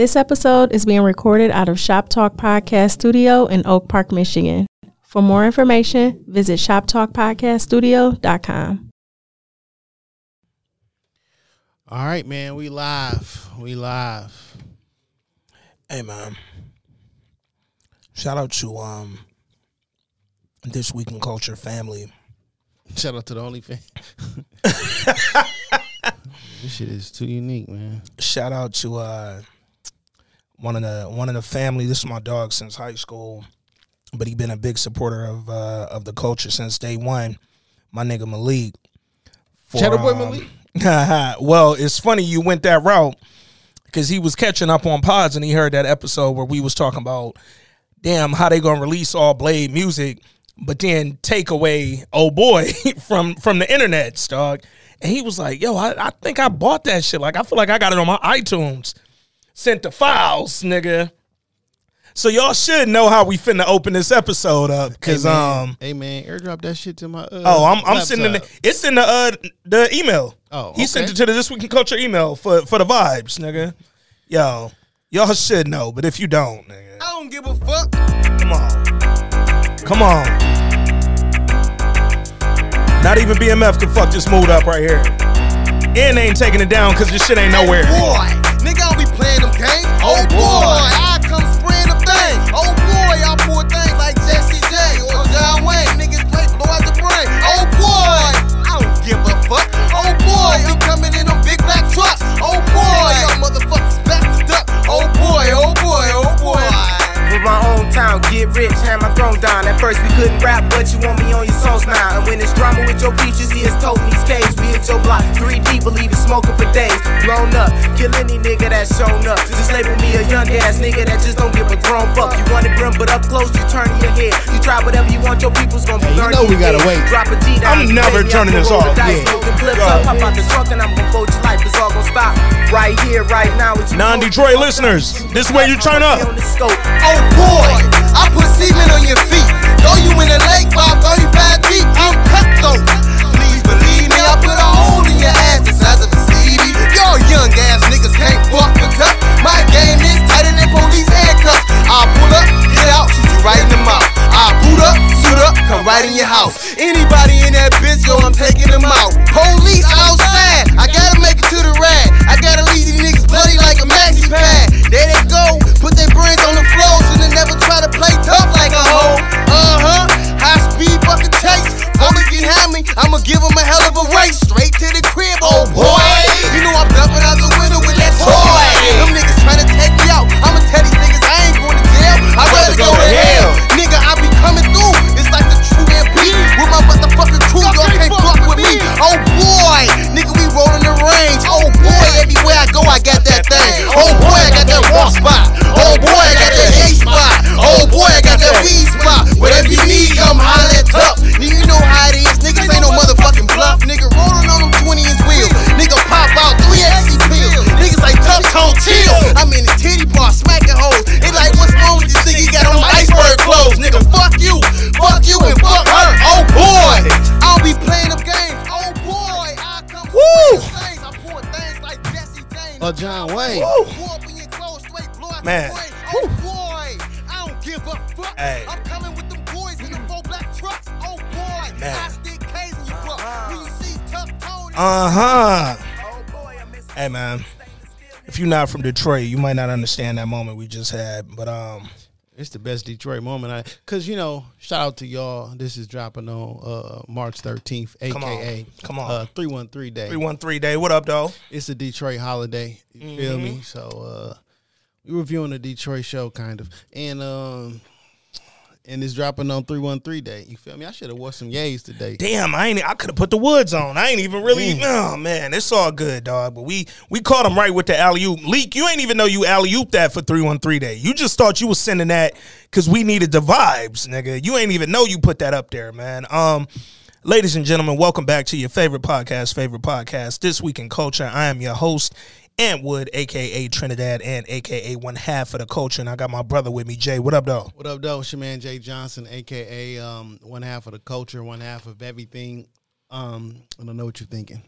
This episode is being recorded out of Shop Talk Podcast Studio in Oak Park, Michigan. For more information, visit shoptalkpodcaststudio.com. All right, man, we live. We live. Hey man. Shout out to um this week in culture family. Shout out to the OnlyFans. this shit is too unique, man. Shout out to uh one of the one of the family. This is my dog since high school, but he been a big supporter of uh of the culture since day one. My nigga Malik. For, Shadow Boy um, Malik? well, it's funny you went that route because he was catching up on pods and he heard that episode where we was talking about, damn, how they gonna release all Blade music, but then take away oh boy from from the internet, dog. And he was like, yo, I, I think I bought that shit. Like I feel like I got it on my iTunes. Sent the files, nigga. So y'all should know how we finna open this episode up, cause hey, man. um, hey man, airdrop that shit to my. Uh, Oh, I'm I'm sending the laptop. it's in the uh the email. Oh, he sent it to the This Week in Culture email for for the vibes, nigga. Yo, y'all should know, but if you don't, nigga, I don't give a fuck. come on, come on. Not even BMF can fuck this mood up right here. And they ain't taking it down because this shit ain't nowhere. Boy, nigga, I don't be playing them games. Oh, oh boy, I come spraying them things. Oh boy, I pour things like Jesse J or John Wayne. Niggas play blow out the brain. Oh boy, I don't give a fuck. Oh boy, we coming in them big black trucks. Oh boy, y'all motherfuckers back duck. Oh boy, oh boy, oh boy. With my own town, get rich, hand my throne down. At first we couldn't rap, but you want me on your songs now. And when it's drama with your features, he is toting these caves. We hit your block, 3 deep, believe it smoking for days. Blown up, kill any nigga that's shown up. Just label me a young ass nigga that just don't give a grown fuck. You want it brim, but up close, you turn your head. You try whatever you want, your people's gonna be Hey, you know we gotta head. wait. Drop a G down. I'm never turning this off. dice, Yeah. smoking flips Go. up, pop out the trunk, and I'm gonna fold your life. It's all gonna stop right here, right now. Non-Detroit listeners, this is where you turn up. The boy, I put semen on your feet. Throw you in the lake, about 35 deep. I'm cutthroat. Please believe me, I put a hole in your ass the size of a CD. Y'all young ass niggas can't fuck with tough. My game is tighter than police handcuffs. I'll pull up, get out, right in the mouth. I'll boot up, suit up, come right in your house. Anybody in that bitch, yo, I'm taking them out. Police outside, I gotta make it to the rad. I gotta leave these niggas bloody like a maxi pad. There they go, put their brains on the floor, so they never try to play tough like a hoe. Uh huh, high speed fucking chase. Police behind me, I'ma give them a hell of a race. Straight to the crib, oh boy. You know I'm dumping out the window with that toy. Them niggas trying to take me out. I'ma tell these niggas I ain't going. I'd rather go to hell. Nigga, I be coming through. It's like the true MP. With my motherfucking crew, y'all can't fuck with me. Oh boy, nigga, we rollin' the range. Oh boy, everywhere I go, I got that thing. Oh boy, I got that walk spot. Oh boy, I got that A spot. Oh boy, I got that weed spot. Whatever you need, come holler at Tuck. You know how it is. Niggas ain't no motherfucking bluff. Nigga rollin' on them 20 inch wheels. Nigga pop out 3 XC pills. Niggas like tough tone chill. I'm in the titty bar you're not from Detroit, you might not understand that moment we just had. But um, It's the best Detroit moment. I, Cause you know, shout out to y'all. This is dropping on uh, March 13th, Come on. aka Come on. uh, 313 day. three one three day. What up, though? It's a Detroit holiday. You feel Mm-hmm. me? So uh we're reviewing the Detroit show kind of. And um and it's dropping on 313 day. You feel me? I should have wore some yays today. Damn, I ain't. I could have put the woods on. I ain't even really. Oh man, it's all good, dog. But we we caught him right with the alley oop leak. You ain't even know you alley oop that for three one three day. You just thought you was sending that because we needed the vibes, nigga. You ain't even know you put that up there, man. Um. Ladies and gentlemen, welcome back to your favorite podcast, favorite podcast, This Week in Culture. I am your host, Ant Wood, aka Trinidad, and aka one half of the culture. And I got my brother with me, Jay. What up, though? What up, though? It's your man Jay Johnson, aka um, one half of the culture, one half of everything. Um, I don't know what you're thinking.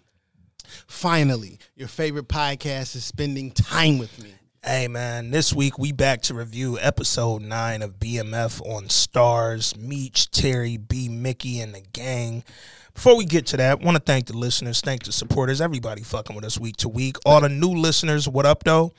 Finally, your favorite podcast is spending time with me. Hey man, this week we back to review episode nine of BMF on Stars. Meech, Terry, B, Mickey, and the gang. Before we get to that, want to thank the listeners, thank the supporters, everybody fucking with us week to week. All the new listeners, what up though?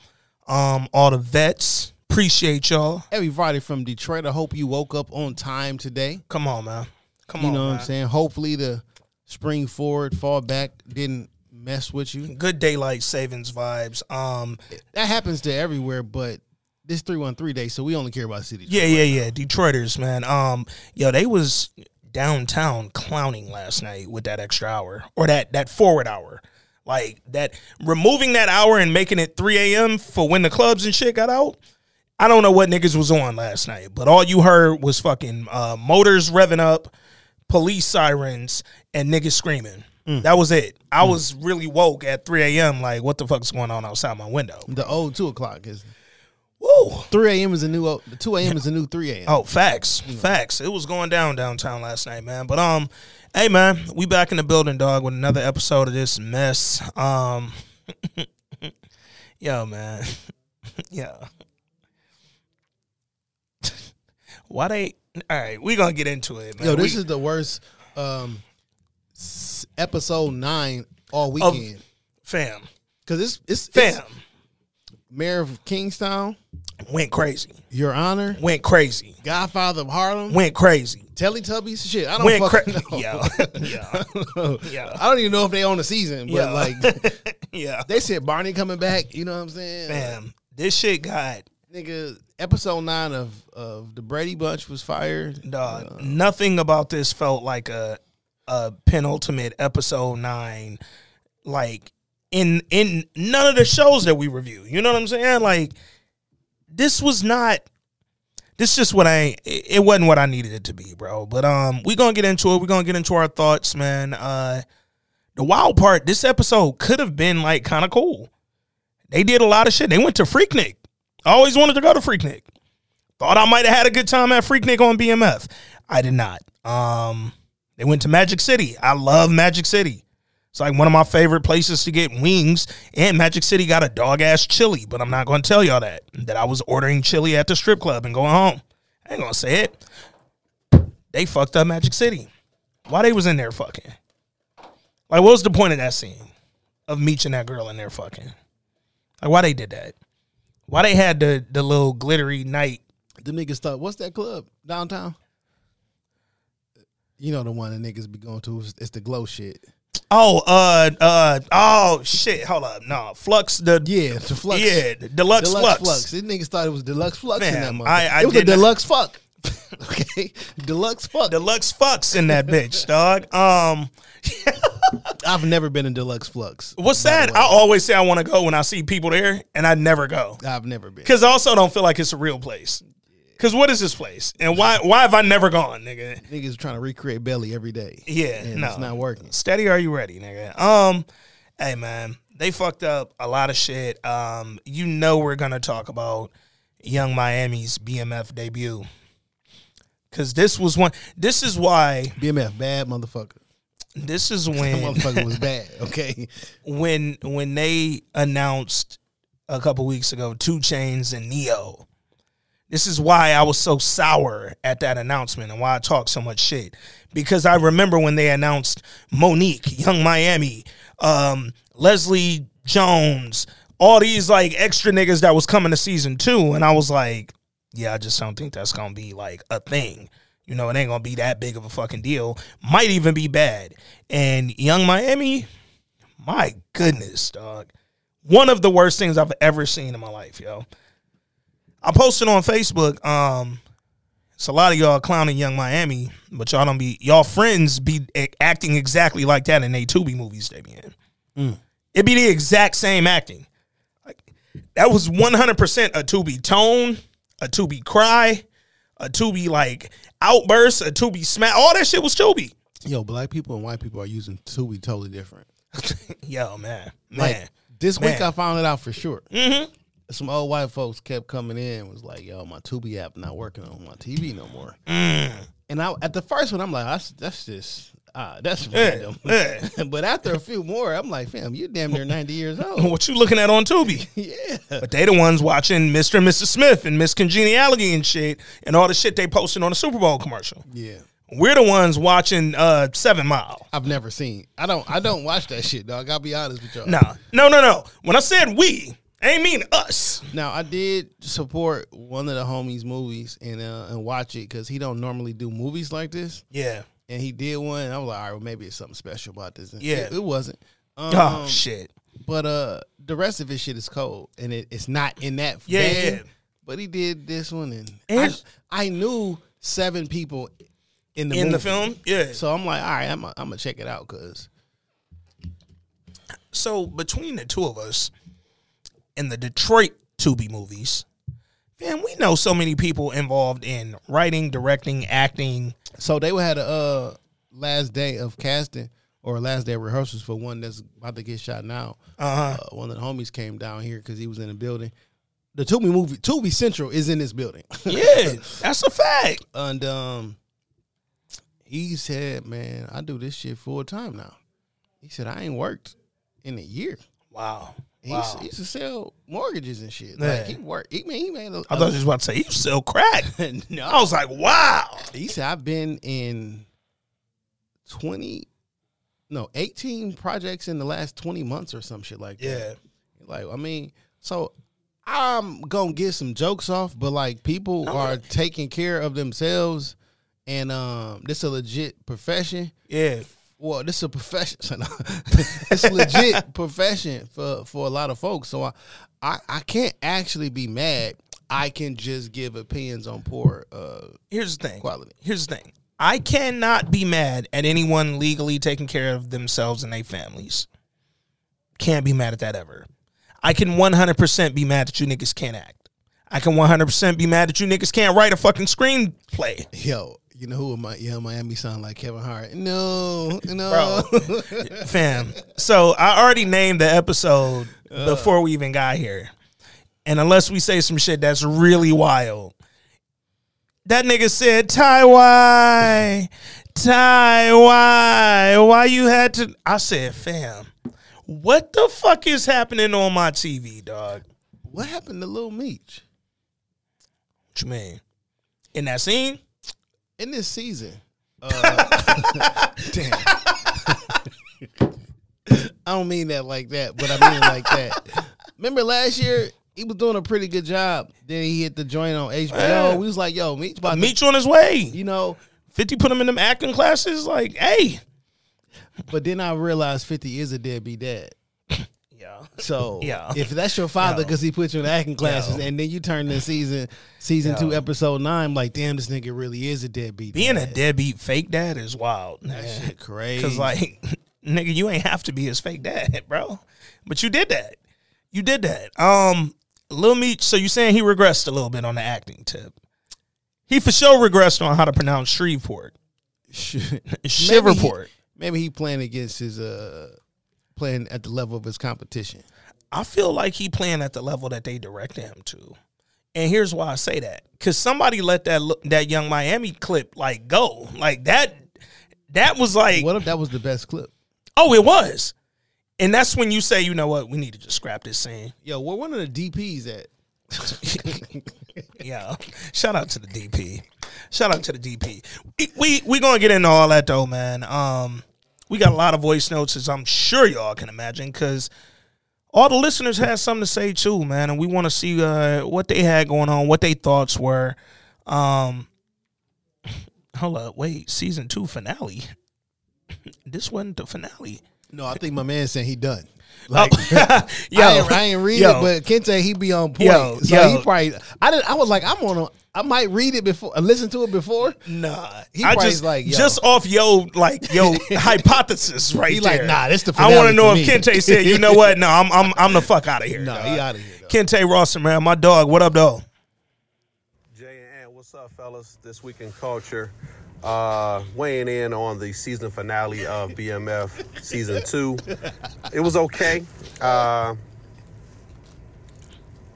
Um, all the vets, appreciate y'all. Everybody from Detroit, I hope you woke up on time today. Come on, man. Come you on, You know what. I'm saying? Hopefully the spring forward, fall back didn't mess with you. Good daylight savings vibes. Um, That happens to everywhere, but this 313 day, so we only care about city. Yeah, yeah, yeah. Detroiters, man. Um, yo, they was downtown clowning last night with that extra hour or that that forward hour. Like that removing that hour and making it 3 a.m. for when the clubs and shit got out. I don't know what niggas was on last night, but all you heard was fucking uh, motors revving up, police sirens, and niggas screaming. That was it. I was really woke at 3 a.m. Like, what the fuck's going on outside my window? The old 2 o'clock is Woo! 3 a.m. is a new, the 2 a.m. is a new 3 a.m. Oh, facts, facts. It was going down downtown last night, man. But um, hey, man, we back in the building, dog, with another episode of this mess. Um, yo, man, yo, why they? All right, we gonna get into it, man. Yo, this We- is the worst um, episode 9 all weekend. fam, Because it's, it's, fam it's Mayor of Kingstown, went crazy, Your Honor, went crazy, Godfather of Harlem, went crazy, Teletubbies, shit. I don't went fucking crazy. know. Yo, yeah, yeah, I don't even know if they own the season, but Yeah. like yeah, they said Barney coming back. You know what I'm saying? fam. This shit got Nigga, episode nine of of the Brady Bunch was fired. Dog, uh, nothing about this felt like a a penultimate episode nine, like in in none of the shows that we review. You know what I'm saying? Like this was not. This just what I it wasn't what I needed it to be, bro. But um, we gonna get into it. We gonna get into our thoughts, man. Uh, the wild part, this episode could have been like kind of cool. They did a lot of shit. They went to Freaknik. I always wanted to go to Freaknik. Thought I might have had a good time at Freaknik on BMF. I did not. Um, they went to Magic City. I love Magic City. It's like one of my favorite places to get wings. And Magic City got a dog ass chili, but I'm not going to tell y'all that. That I was ordering chili at the strip club and going home. I ain't going to say it. They fucked up Magic City. Why they was in there fucking? Like, what was the point of that scene? Of Meech and that girl in there fucking? Like, why they did that? Why they had the the little glittery night? The niggas thought, what's that club downtown? You know the one the niggas be going to. It's the glow shit. Oh, uh, uh, oh shit! Hold up, no, Flux the Yeah, the flux. yeah, deluxe, deluxe flux. flux. These niggas thought it was deluxe flux in that motherfucker. I- I it was a not- deluxe fuck. okay, deluxe fuck. deluxe fucks in that bitch, dog. Um, I've never been in deluxe flux. what's sad? I always say I want to go when I see people there, and I never go I've never been. because I also don't feel like it's a real place. Because what is this place, and why why have I never gone, nigga? Niggas trying to recreate belly every day. Yeah, and no, it's not working. Steady, are you ready, nigga? Um, hey man, they fucked up a lot of shit. Um, you know we're gonna talk about Young Miami's BMF debut. Cause this was one. This is why. BMF, bad motherfucker. This is when motherfucker was bad. Okay, when when they announced a couple weeks ago Two Chainz and Ne-Yo. This is why I was so sour at that announcement and why I talk so much shit. Because I remember when they announced Mo'Nique, Young Miami, um, Leslie Jones, all these like extra niggas that was coming to season two, and I was like, yeah, I just don't think that's gonna be like a thing. You know, it ain't gonna be that big of a fucking deal. Might even be bad. And Young Miami, my goodness, dog. One of the worst things I've ever seen in my life, yo. I posted on Facebook. Um, it's a lot of y'all clowning Young Miami, but y'all don't be y'all friends be acting exactly like that in they Tubi movies they be in. It be the exact same acting. Like that was one hundred percent a Tubi tone, a Tubi cry, a Tubi like outburst, a Tubi smack. All that shit was Tubi. yo, black people and white people are using Tubi totally different. Yo, man, man. Like this week, I found it out for sure. mm-hmm. Some old white folks kept coming in and was like, "Yo, my Tubi app not working on my TV no more." Mm. And I at the first one, I'm like, "That's that's just ah, that's random. but after a few more, I'm like, fam, you're damn near 90 years old. What you looking at on Tubi? yeah. But they the ones watching Mr. and Mrs. Smith and Miss Congeniality and shit and all the shit they posted on the Super Bowl commercial. Yeah. We're the ones watching uh Seven Mile. I've never seen. I don't. I don't watch that shit, dog. I'll be honest with y'all. No, no, no, no. When I said we, ain't mean us. Now I did support one of the homies' movies and uh, and watch it because he don't normally do movies like this, Yeah. and he did one. And I was like, all right, well, maybe it's something special about this. And Yeah. it, it wasn't. Um, oh shit. But uh, the rest of his shit is cold, and it, it's not in that. Yeah, vein. yeah. But he did this one, and, And- I, I knew seven people in the In the film, yeah. So I'm like, all right, I'm I'm gonna check it out because So between the two of us and the Detroit Tubi movies, man, we know so many people involved in writing, directing, acting. So they had a uh, last day of casting or last day of rehearsals for one that's about to get shot now. Uh-huh. Uh, one of the homies came down here because he was in the building. The Tubi movie, Tubi Central, is in this building, Yeah, that's a fact. and um, he said, "Man, I do this shit full time now." He said, "I ain't worked in a year." Wow. He, Wow. used, to, he used to sell mortgages and shit. Yeah. Like he worked. He, man, he made. A, I thought you was about to say you sell crack. no. I was like, wow. He said, I've been in 20, no, 18 projects in the last 20 months or some shit like that. Yeah. Like, I mean, so I'm going to get some jokes off, but like people are taking care of themselves and um this a legit profession. Yeah. Well, this is a profession. it's legit profession for for a lot of folks. So I, I I can't actually be mad. I can just give opinions on poor uh Here's the thing. Quality. Here's the thing. I cannot be mad at anyone legally taking care of themselves and their families. Can't be mad at that ever. I can 100% be mad that you niggas can't act. I can 100% be mad that you niggas can't write a fucking screenplay. Yo, you know who am I? Yeah, Miami sound like Kevin Hart. No, no, Fam. So I already named the episode uh. before we even got here. And unless we say some shit that's really wild, that nigga said, Ty, why? Ty, why? Why you had to? I said, fam, what the fuck is happening on my TV, dog? what happened to Lil Meech What you mean? In that scene? In this season? Uh, damn. I don't mean that like that, but I mean like that. Remember last year he was doing a pretty good job. Then he hit the joint on HBO. Yeah. We was like, "Yo, Meech about you on his way. you know." 50 put him in them acting classes. Like, hey. But then I realized Fifty is a deadbeat dad. Yeah. So Yeah. if that's your father because he put you in acting classes, and then you turn to season season two episode nine, like damn, this nigga really is a deadbeat. Being a dad. deadbeat fake dad is wild. that shit crazy. Cause like, nigga, you ain't have to be his fake dad, bro. But you did that. You did that. Um, Lil Meech. So you saying he regressed a little bit on the acting tip? He for sure regressed on how to pronounce Shreveport. Shiverport. Maybe he playing against his uh playing at the level of his competition. I feel like he playing at the level that they directed him to. And here's why I say that: because somebody let that that young Miami clip like go, like that. That was like, What if that was the best clip? oh, it was. And that's when you say, you know what, we need to just scrap this scene. Yo, where one of the DPs at? Yeah. Shout out to the DP. Shout out to the DP. We we, we gonna get into all that though, man. Um, we got a lot of voice notes, as I'm sure y'all can imagine, because all the listeners had something to say too, man, and we want to see uh, what they had going on, what their thoughts were. Um, hold up, wait, season two finale. this wasn't the finale. No, I think my man saying he done. Oh. Like, Like, yo, I, ain't, I ain't read yo. it, but Kente he be on point. Yo, so yo. he probably. I did. I was like, I'm on. A, I might read it before, listen to it before. Nah, He I probably just like, yo. just off yo like yo hypothesis right He like, there. nah, this the I want to know if me. Kente said, you know what? No, I'm I'm I'm the fuck out of here. Nah, he out of here, though. Kente Rawson, man, my dog. What up, dog? Jay and Ant, what's up, fellas? This week in culture, uh, weighing in on the season finale of BMF season two. It was okay. Uh,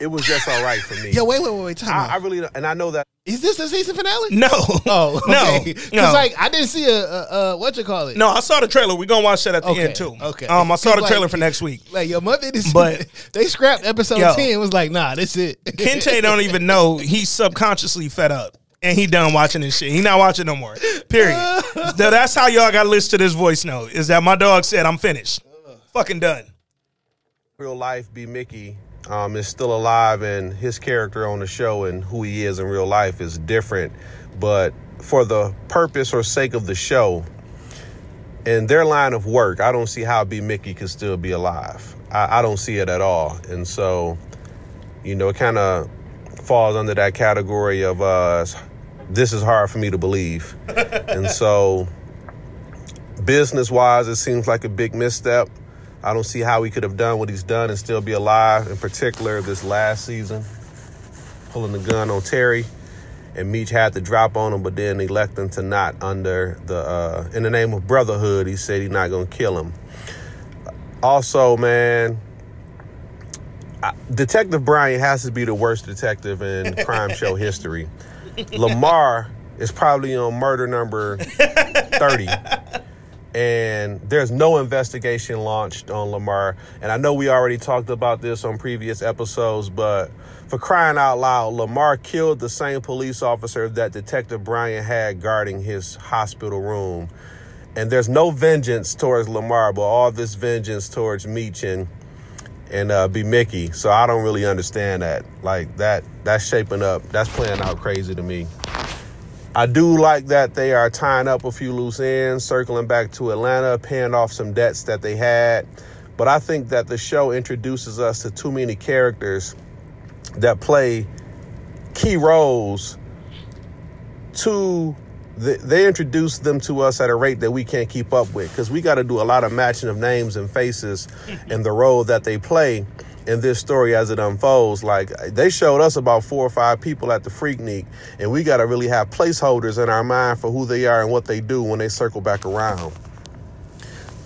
it was just all right for me. Yo, wait, wait, wait, wait. Time I. I really don't- and I know that Is this the season finale? No. Oh, no. okay. Because No. like I didn't see a, a, a what you call it. no, I saw the trailer. We're gonna watch that at the Okay, end too. okay. Um, I saw the Like- trailer for next week. Like your mother is, But- they scrapped episode Yo. ten. Was like, nah, that's it. Kente don't even know he's subconsciously fed up. And he done watching this shit. He not watching no more. Period. Th- That's how y'all got to listen to this voice note. Is that my dog said I'm finished. Fucking done. real life B Mickey um, is still alive and his character on the show and who he is in real life is different. But for the purpose or sake of the show, in their line of work, I don't see how B Mickey could still be alive. I, I don't see it at all. And so, you know, it kind of falls under that category of uh, this is hard for me to believe. and so, business wise, it seems like a big misstep. I don't see how he could have done what he's done and still be alive. In particular, this last season, pulling the gun on Terry, and Meech had to drop on him, but then electing to not under the uh, in the name of brotherhood. He said he's not gonna kill him. Also, man, I, Detective Bryant has to be the worst detective in crime show history. Lamar is probably on murder number thirty and there's no investigation launched on Lamar. And I know we already talked about this on previous episodes, but for crying out loud, Lamar killed the same police officer that Detective Bryant had guarding his hospital room. And there's no vengeance towards Lamar, but all this vengeance towards Meech and and uh, be Mickey. So I don't really understand that. Like that, that's shaping up. That's playing out crazy to me. I do like that they are tying up a few loose ends, circling back to Atlanta, paying off some debts that they had. But I think that the show introduces us to too many characters that play key roles to the, they introduce them to us at a rate that we can't keep up with because we got to do a lot of matching of names and faces and the role that they play in this story as it unfolds. Like they showed us about four or five people at the Freaknik, and we got to really have placeholders in our mind for who they are and what they do when they circle back around.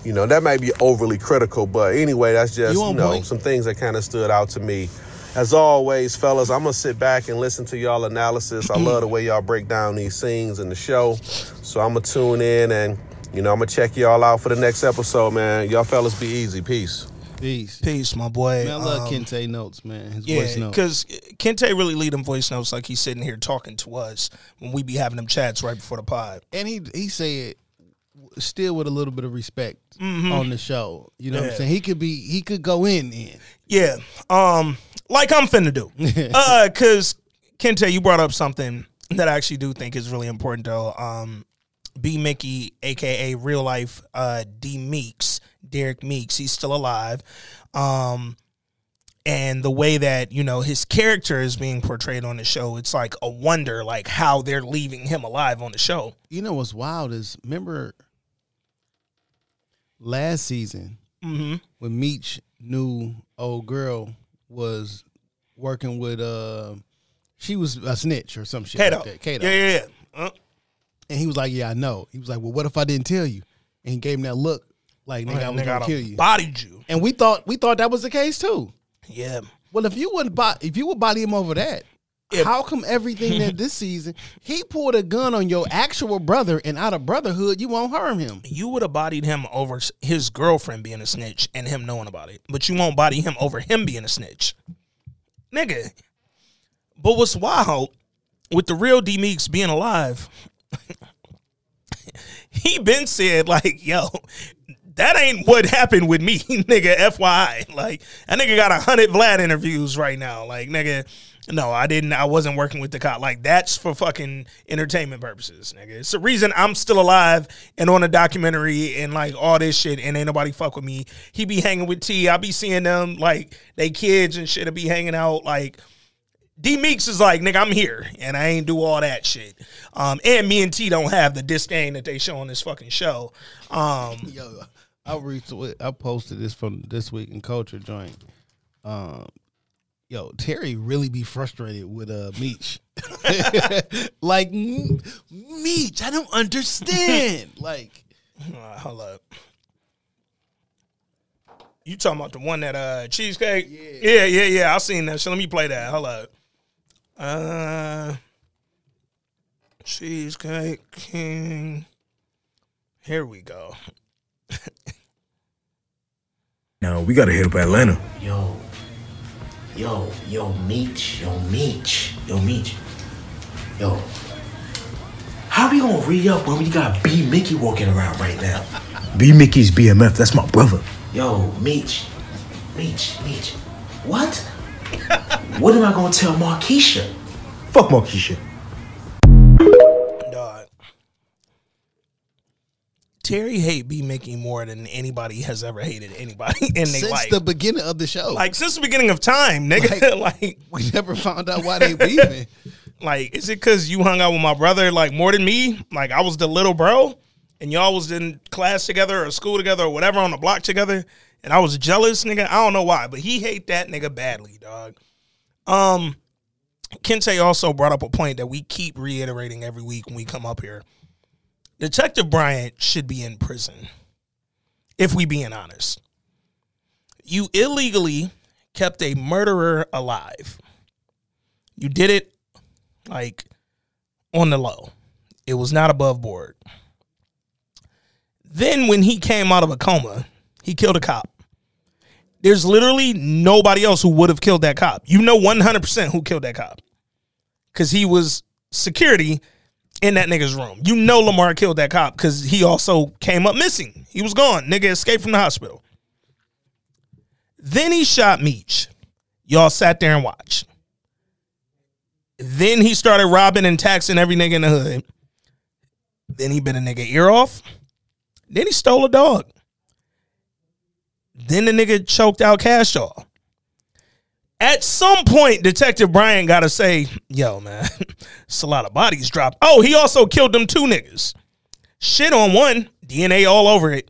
You know, that might be overly critical, but anyway, that's just, You you, know, point. some things that kind of stood out to me. As always, fellas, I'm gonna sit back and listen to y'all analysis. I love the way y'all break down these scenes in the show. So I'm gonna tune in and you know, I'm gonna check y'all out for the next episode, man. Y'all fellas be easy. Peace. Peace. Peace, my boy. Man, I love Um, Kente notes, man. His Yeah, voice notes. because Kente really lead them voice notes like he's sitting here talking to us when we be having them chats right before the pod. and he he said still with a little bit of respect on the show. You know what Mm-hmm. I'm saying? He could be he could go in then. Yeah, um, like I'm finna do. uh, cause Kente, you brought up something that I actually do think is really important though. Um, B Mickey, aka real life uh D Meeks, Derek Meeks, he's still alive. Um and the way that, you know, his character is being portrayed on the show, it's like a wonder like how they're leaving him alive on the show. You know what's wild is remember last season Mm-hmm. when Meech knew old girl was working with uh she was a snitch or some shit Kato. like that. Kato. Yeah, yeah, yeah. Uh, And he was like, Yeah, I know. He was like, Well, what if I didn't tell you? And he gave him that look like nigga, I was nigga, gonna kill you. bodied you. And we thought we thought that was the case too. Yeah. Well, if you would bo- if you would body him over that, how come everything that this season he pulled a gun on your actual brother and out of brotherhood you won't harm him? you would have bodied him over his girlfriend being a snitch and him knowing about it, but you won't body him over him being a snitch, nigga. But what's wild with the real D Meeks being alive, he been said like, "Yo, that ain't what happened with me, nigga." FYI, like that nigga got a hundred Vlad interviews right now, like nigga. No, I didn't. I wasn't working with the cop. Like that's for fucking entertainment purposes, nigga. It's the reason I'm still alive and on a documentary and like all this shit. And ain't nobody fuck with me. He be hanging with T. I be seeing them like they kids and shit. I be hanging out like D Meeks is like, nigga, I'm here and I ain't do all that shit. Um, and me and T don't have the disdain that they show on this fucking show. Um, Yo, I retweet, I posted this from this week in culture joint. Um, yo, Terry really be frustrated with uh Meech. like "M- Meech, I don't understand. like uh, hold up. You talking about the one that uh cheesecake? Yeah, yeah, yeah. I seen that. So let me play that. Hold up. Uh Cheesecake King. Here we go. Now we gotta hit up Atlanta. Yo, yo, yo, Meech, yo, Meech, yo, Meech, yo. How we gonna re up when we got B Mickey walking around right now? B Mickey's BMF, that's my brother. Yo, Meech, Meech, Meech. What? what am I gonna tell Markeisha? Fuck Markeisha. Terry hate be making more than anybody has ever hated anybody in their Since the beginning of the show, like since the beginning of time, nigga. Like, we never found out why they beefing. like, is it because you hung out with my brother like more than me? Like, I was the little bro, and y'all was in class together or school together or whatever on the block together, and I was jealous, nigga. I don't know why, but he hate that nigga badly, dog. Um, Kente also brought up a point that we keep reiterating every week when we come up here. Detective Bryant should be in prison, if we being honest. You illegally kept a murderer alive. You did it like on the low. It was not above board. Then when he came out of a coma, he killed a cop. There's literally nobody else who would have killed that cop. You know 100% who killed that cop. Cuz he was security in that nigga's room. You know Lamar killed that cop cuz he also came up missing. He was gone. Nigga escaped from the hospital. Then he shot Meech. Y'all sat there and watched. Then he started robbing and taxing every nigga in the hood. Then he bit a nigga ear off. Then he stole a dog. Then the nigga choked out Cash Doll. At some point, Detective Bryant got to say, yo, man, it's a lot of bodies dropped. Oh, he also killed them two niggas. Shit on one, DNA all over it.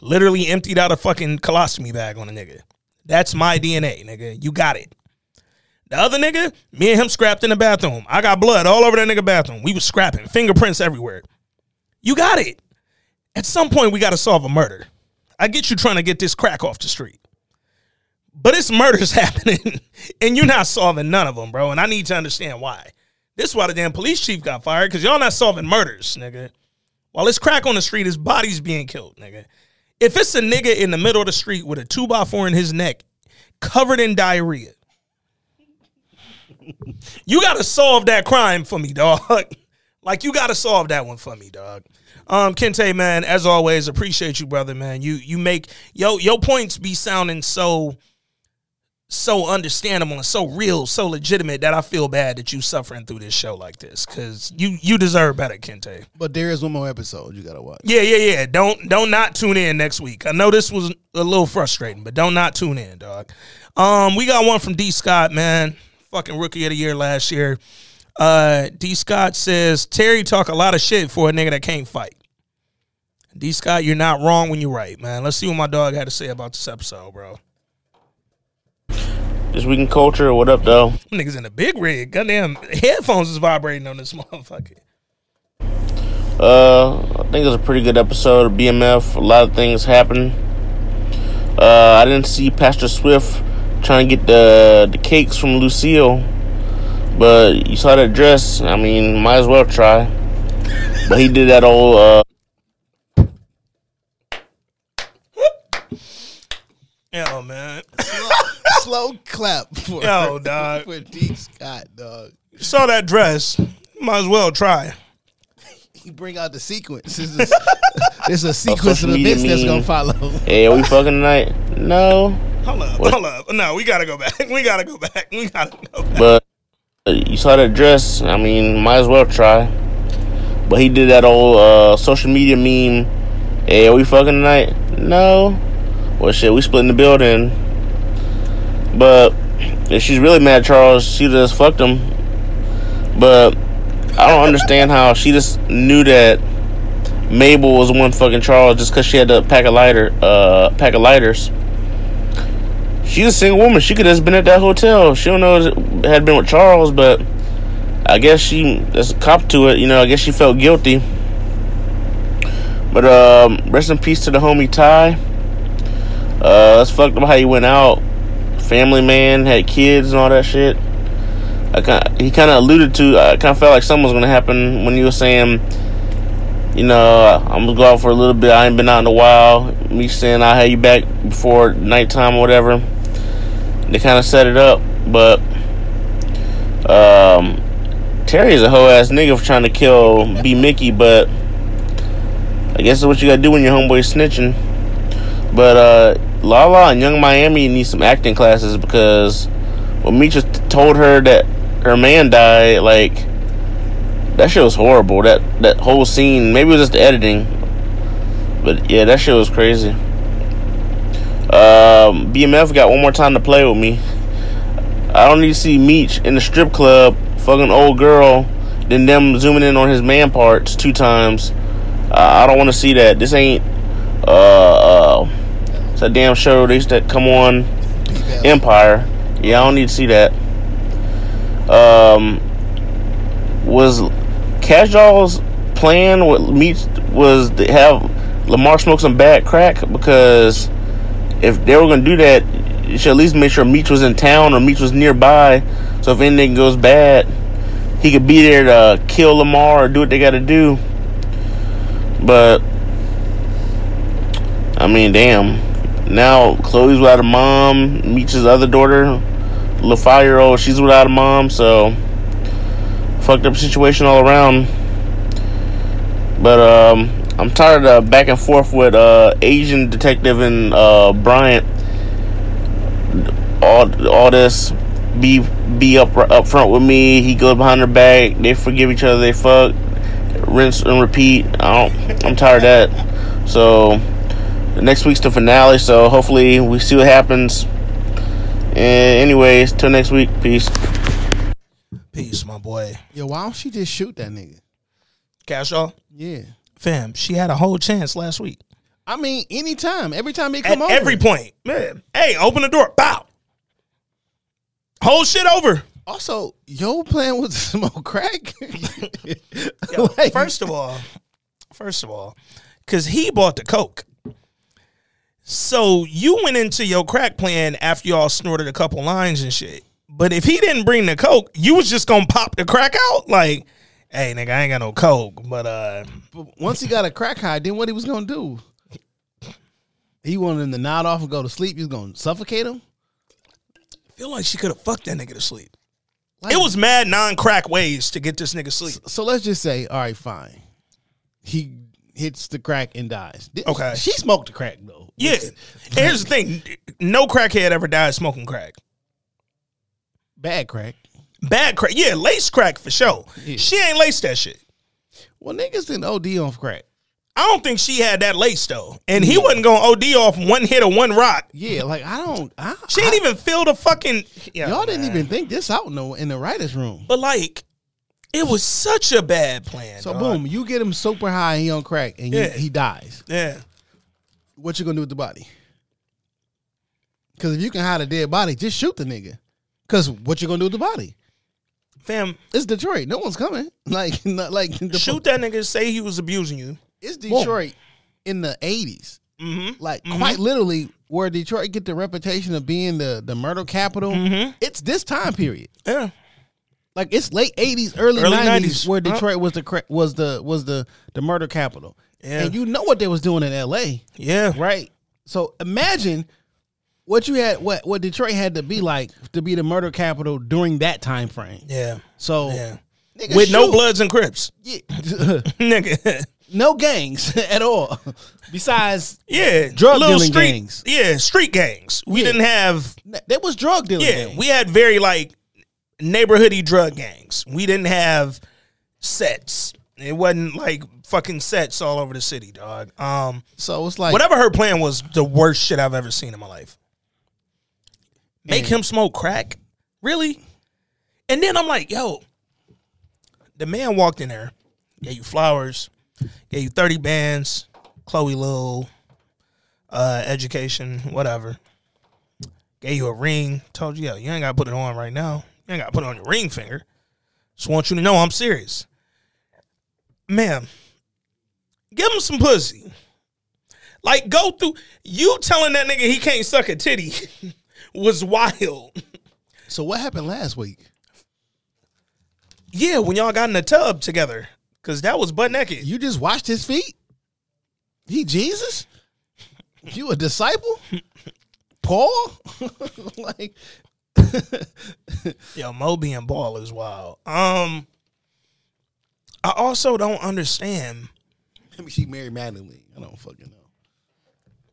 Literally emptied out a fucking colostomy bag on a nigga. That's my DNA, nigga. You got it. The other nigga, me and him scrapped in the bathroom. I got blood all over that nigga bathroom. We was scrapping, fingerprints everywhere. You got it. At some point, we got to solve a murder. I get you trying to get this crack off the street. But it's murders happening, and you're not solving none of them, bro. And I need to understand why. This is why the damn police chief got fired, because y'all not solving murders, nigga. While it's crack on the street, his body's being killed, nigga. If it's a nigga in the middle of the street with a two by four in his neck, covered in diarrhea, you gotta solve that crime for me, dog. like you gotta solve that one for me, dog. Um, Kente, man, as always, appreciate you, brother, man. You you make yo your points be sounding so so understandable and so real, so legitimate that I feel bad that you suffering through this show like this. Cause you you deserve better, Kente. But there is one more episode you gotta watch. Yeah, yeah, yeah. Don't don't not tune in next week. I know this was a little frustrating, but don't not tune in, dog. Um, we got one from D Scott, man. Fucking rookie of the year last year. Uh, D Scott says Terry talk a lot of shit for a nigga that can't fight. D Scott, you're not wrong when you're right, man. Let's see what my dog had to say about this episode, bro. This week in culture, what up, though? Niggas in a big rig. Goddamn headphones is vibrating on this motherfucker. Uh, I think it was a pretty good episode of BMF. A lot of things happened. Uh, I didn't see Pastor Swift trying to get the the cakes from Lucille, but you saw that dress. I mean, might as well try. But he did that old. Uh, Yo, man. Slow clap for Yo, dog. for D Scott, dog. You saw that dress. Might as well try. He bring out the sequence. This is, this a sequence of media events that's gonna follow. hey, are we fucking tonight? No, Hold up, What? hold up. No, we gotta go back. We gotta go back. We gotta go back. but uh, you saw that dress. I mean, might as well try. But he did that old uh, social media meme. Hey, are we fucking tonight? No. Well, shit, we split in the building. But if she's really mad, Charles, she just fucked him. But I don't understand how she just knew that Mabel was one fucking Charles just because she had a pack of lighter, uh, pack of lighters. She's a single woman. She could have just been at that hotel. She don't know had been with Charles, but I guess she that's a cop to it. You know, I guess she felt guilty. But um, rest in peace to the homie Ty. Uh, that's fucked up how he went out. Family man, had kids and all that shit. I kind he kind of alluded to. I kind of felt like something was gonna happen when you were saying, you know, I'm gonna go out for a little bit. I ain't been out in a while. Me saying I'll have you back before nighttime or whatever. They kind of set it up, but um, Terry is a hoe ass nigga for trying to kill B Mickey, but I guess that's what you gotta do when your homeboy's snitching. But uh, Lala and Young Miami need some acting classes because when just told her that her man died, like that shit was horrible. That that whole scene, maybe it was just the editing, but yeah, that shit was crazy. Um, BMF got one more time to play with me. I don't need to see Meech in the strip club fucking old girl, then them zooming in on his man parts two times. Uh, I don't want to see that. This ain't uh, uh it's a damn show they used to come on Empire. Yeah, I don't need to see that. Um, was Casual's plan what Meech was to have Lamar smoke some bad crack because if they were gonna do that, you should at least make sure Meech was in town or Meech was nearby. So if anything goes bad, he could be there to kill Lamar or do what they got to do. But I mean, damn. Now Chloe's without a mom. Meech's other daughter, little five year old, she's without a mom. So fucked up situation all around. But um, I'm tired of back and forth with uh, Asian detective and uh, Bryant. All all this be be up up front with me. He goes behind her back. They forgive each other. They fuck, rinse and repeat. I don't, I'm tired of that. So next week's the finale. So hopefully we see what happens. And anyways, till next week. Peace. Peace, my boy. Yo, why don't she just shoot that nigga? Cash Cashaw, Yeah. fam, she had a whole chance last week. I mean, anytime, every time they At come over. every point, man. Hey, open the door. Bow. Whole shit over. Also, yo plan was to smoke crack. Yo, Like- first of all, first of all, because he bought the coke. So you went into your crack plan after y'all snorted a couple lines and shit. But if he didn't bring the coke, you was just gonna pop the crack out. Like, hey, nigga, I ain't got no coke, but uh, But once he got a crack high, then what he was gonna do? He wanted him to nod off and go to sleep. He was gonna suffocate him. I feel like she could have fucked that nigga to sleep. Like- It was mad non-crack ways to get this nigga sleep. So let's just say, all right, fine. He hits the crack and dies. Okay. She smoked the crack though. Yeah. Here's the thing: no crackhead ever died smoking crack. Bad crack. Bad crack, yeah, lace crack for sure. Yeah. She ain't laced that shit. Well, niggas didn't OD on crack. I don't think she had that lace though, and he wasn't going to OD off one hit of one rock. Yeah, like I don't. I, She didn't even feel the fucking. Yeah, Y'all didn't even think this out in the in the writers' room. But like, it was such a bad plan. So dog. boom, you get him super high and he on crack and you, Yeah. he dies. Yeah. What you gonna do with the body? Because if you can hide a dead body, just shoot the nigga. Because what you gonna do with the body? Fam, It's Detroit. No one's coming. Like not like the, shoot that nigga. Say he was abusing you. It's Detroit in the 80s Mm-hmm. Like quite literally, where Detroit get the reputation of being the the murder capital. Mm-hmm. It's this time period. Yeah. Like it's late 80s, early, Early 90s, 90s. where Huh? Detroit was the cra- was the was the the murder capital. Yeah. And you know what they was doing in L.A. Yeah. right? So imagine what you had, what what Detroit had to be like to be the murder capital during that time frame. Yeah. So Yeah. nigga, With no. Bloods and Crips. Yeah. nigga. no gangs at all. Besides, Yeah. Drug dealing street, gangs. Yeah, street gangs. We Yeah. didn't have there was drug dealing. Yeah, gangs. we had very like neighborhoody drug gangs. We didn't have sets. It wasn't like fucking sets all over the city, dog. Um, so it's like whatever her plan was, the worst shit I've ever seen in my life. Make him smoke crack, really? And then I'm like, yo, the man walked in there, gave you flowers, gave you thirty bands, Chloe Lil, uh, education, whatever. Gave you a ring, told you, yo, you ain't gotta put it on right now. You ain't gotta put it on your ring finger. Just want you to know I'm serious. Ma'am, give him some pussy. Like, go through you telling that nigga he can't suck a titty was wild. So what happened last week? Yeah, when y'all got in the tub together, because that was butt naked. You just washed his feet? He Jesus? You a disciple? Paul? like Yo, Mo being ball is wild. Um, I also don't understand I mean, she married Madeline. I don't fucking know.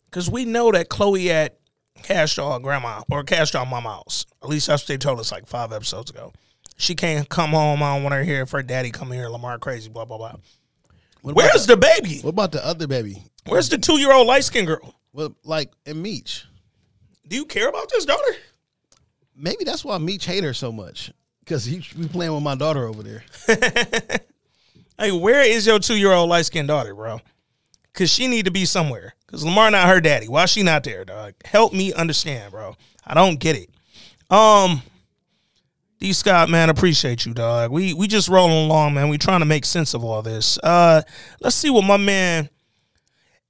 because we know that Chloe at Kash Doll Grandma or Kash Doll Mama house. At least that's what they told us like five episodes ago. She can't come home. I don't want her here. If her daddy come here, Lamar crazy. Blah blah blah. What Where's the baby? What about the other baby? Where's the two year old light skinned girl? Well, like and Meech. Do you care about this daughter? Maybe that's why Meech hate her so much. Because he be playing with my daughter over there. Hey, where is your two year old light skinned daughter, bro? Cause she need to be somewhere. Cause Lamar not her daddy. Why she not there, dog? Help me understand, bro. I don't get it. Um, D Scott, man, appreciate you, dog. We we just rolling along, man. We trying to make sense of all this. Uh, let's see what my man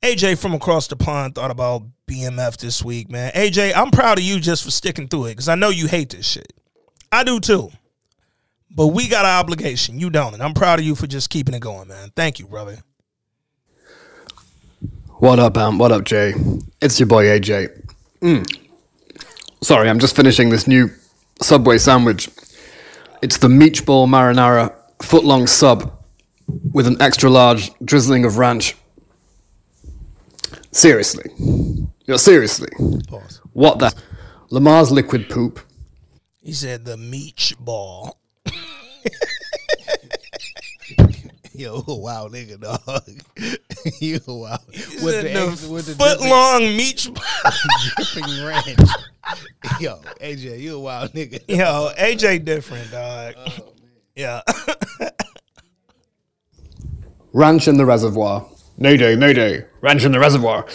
AJ from across the pond thought about BMF this week, man. AJ, I'm proud of you just for sticking through it because I know you hate this shit. I do too. But we got an obligation. You don't. And I'm proud of you for just keeping it going, man. Thank you, brother. What up, Ant? What up, Jay? It's your boy AJ. Mm. Sorry, I'm just finishing this new Subway sandwich. It's the Meech Ball Marinara foot-long sub with an extra large drizzling of ranch. Seriously. Yeah, seriously. Pause. What the? Lamar's liquid poop. He said the meat ball. Yo, a wild nigga, dog. you a wild. He With the, the, ex- with the foot dripping- long meat dripping ranch. Yo, AJ, you a wild nigga. Yo, AJ different, dog. yeah. Ranch in the reservoir. Mayday, mayday. Ranch in the reservoir.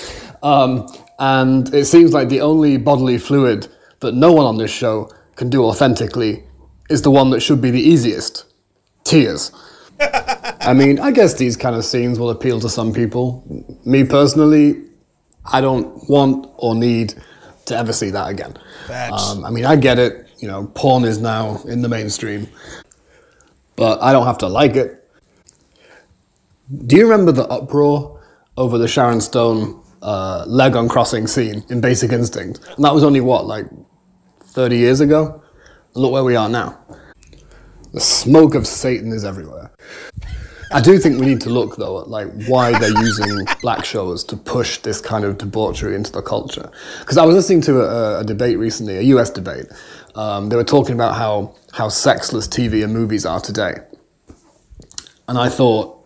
Um, and it seems like the only bodily fluid that no one on this show can do authentically is the one that should be the easiest tears. I mean, I guess these kind of scenes will appeal to some people. Me personally, I don't want or need to ever see that again. Um, I mean, I get it. You know, porn is now in the mainstream, but I don't have to like it. Do you remember the uproar over the Sharon Stone uh, leg uncrossing scene in Basic Instinct? And that was only what, like 30 years ago? Look where we are now. The smoke of Satan is everywhere. I do think we need to look though at like why they're using black shows to push this kind of debauchery into the culture. Because I was listening to a, a debate recently, a U.S. debate. Um, they were talking about how how sexless TV and movies are today, and I thought,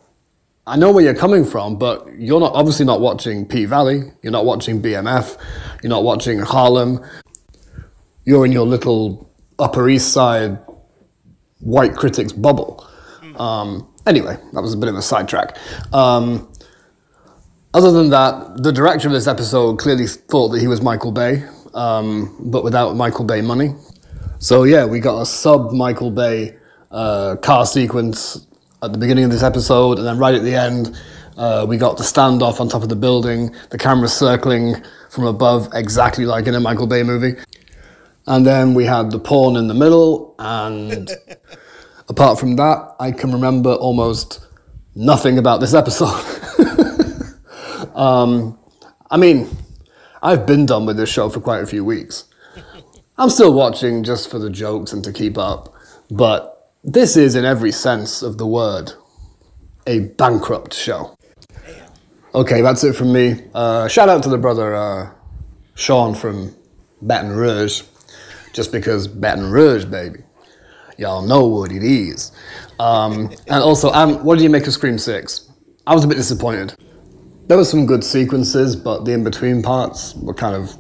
I know where you're coming from, but you're not obviously not watching P Valley. You're not watching BMF. You're not watching Harlem. You're in your little Upper East Side white critics bubble. Um, anyway, that was a bit of a sidetrack. Um, other than that, the director of this episode clearly thought that he was Michael Bay, um, but without Michael Bay money. So yeah, we got a sub Michael Bay uh, car sequence at the beginning of this episode, and then right at the end, uh, we got the standoff on top of the building, the camera circling from above, exactly like in a Michael Bay movie. And then we had the porn in the middle, and apart from that, I can remember almost nothing about this episode. um, I mean, I've been done with this show for quite a few weeks. I'm still watching just for the jokes and to keep up, but this is, in every sense of the word, a bankrupt show. Okay, that's it from me. Uh, shout out to the brother uh, Sean from Baton Rouge, just because Baton Rouge, baby. Y'all know what it is. Um, and also, um, what do you make of Scream 6? I was a bit disappointed. There were some good sequences, but the in between parts were kind of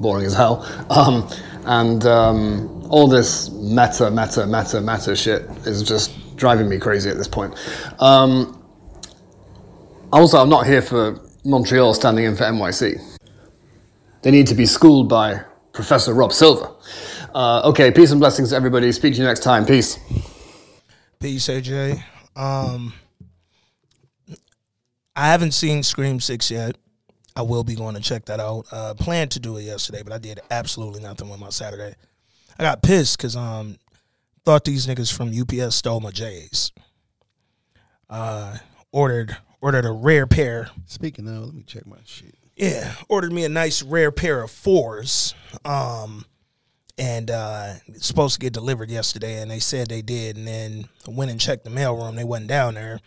boring as hell. Um, and um, all this meta, meta, meta, meta shit is just driving me crazy at this point. Um, also, I'm not here for Montreal standing in for NYC. They need to be schooled by Professor Rob Silver. Uh, okay, peace and blessings to everybody. Speak to you next time. Peace. Peace, AJ. Um, I haven't seen Scream Six yet. I will be going to check that out. Uh, planned to do it yesterday, but I did absolutely nothing with my Saturday. I got pissed because um thought these niggas from UPS stole my J's. Uh, ordered ordered a rare pair. Speaking of, let me check my shit. Yeah, ordered me a nice rare pair of fours. Um, and uh, supposed to get delivered yesterday, and they said they did. And then went and checked the mailroom. They wasn't down there.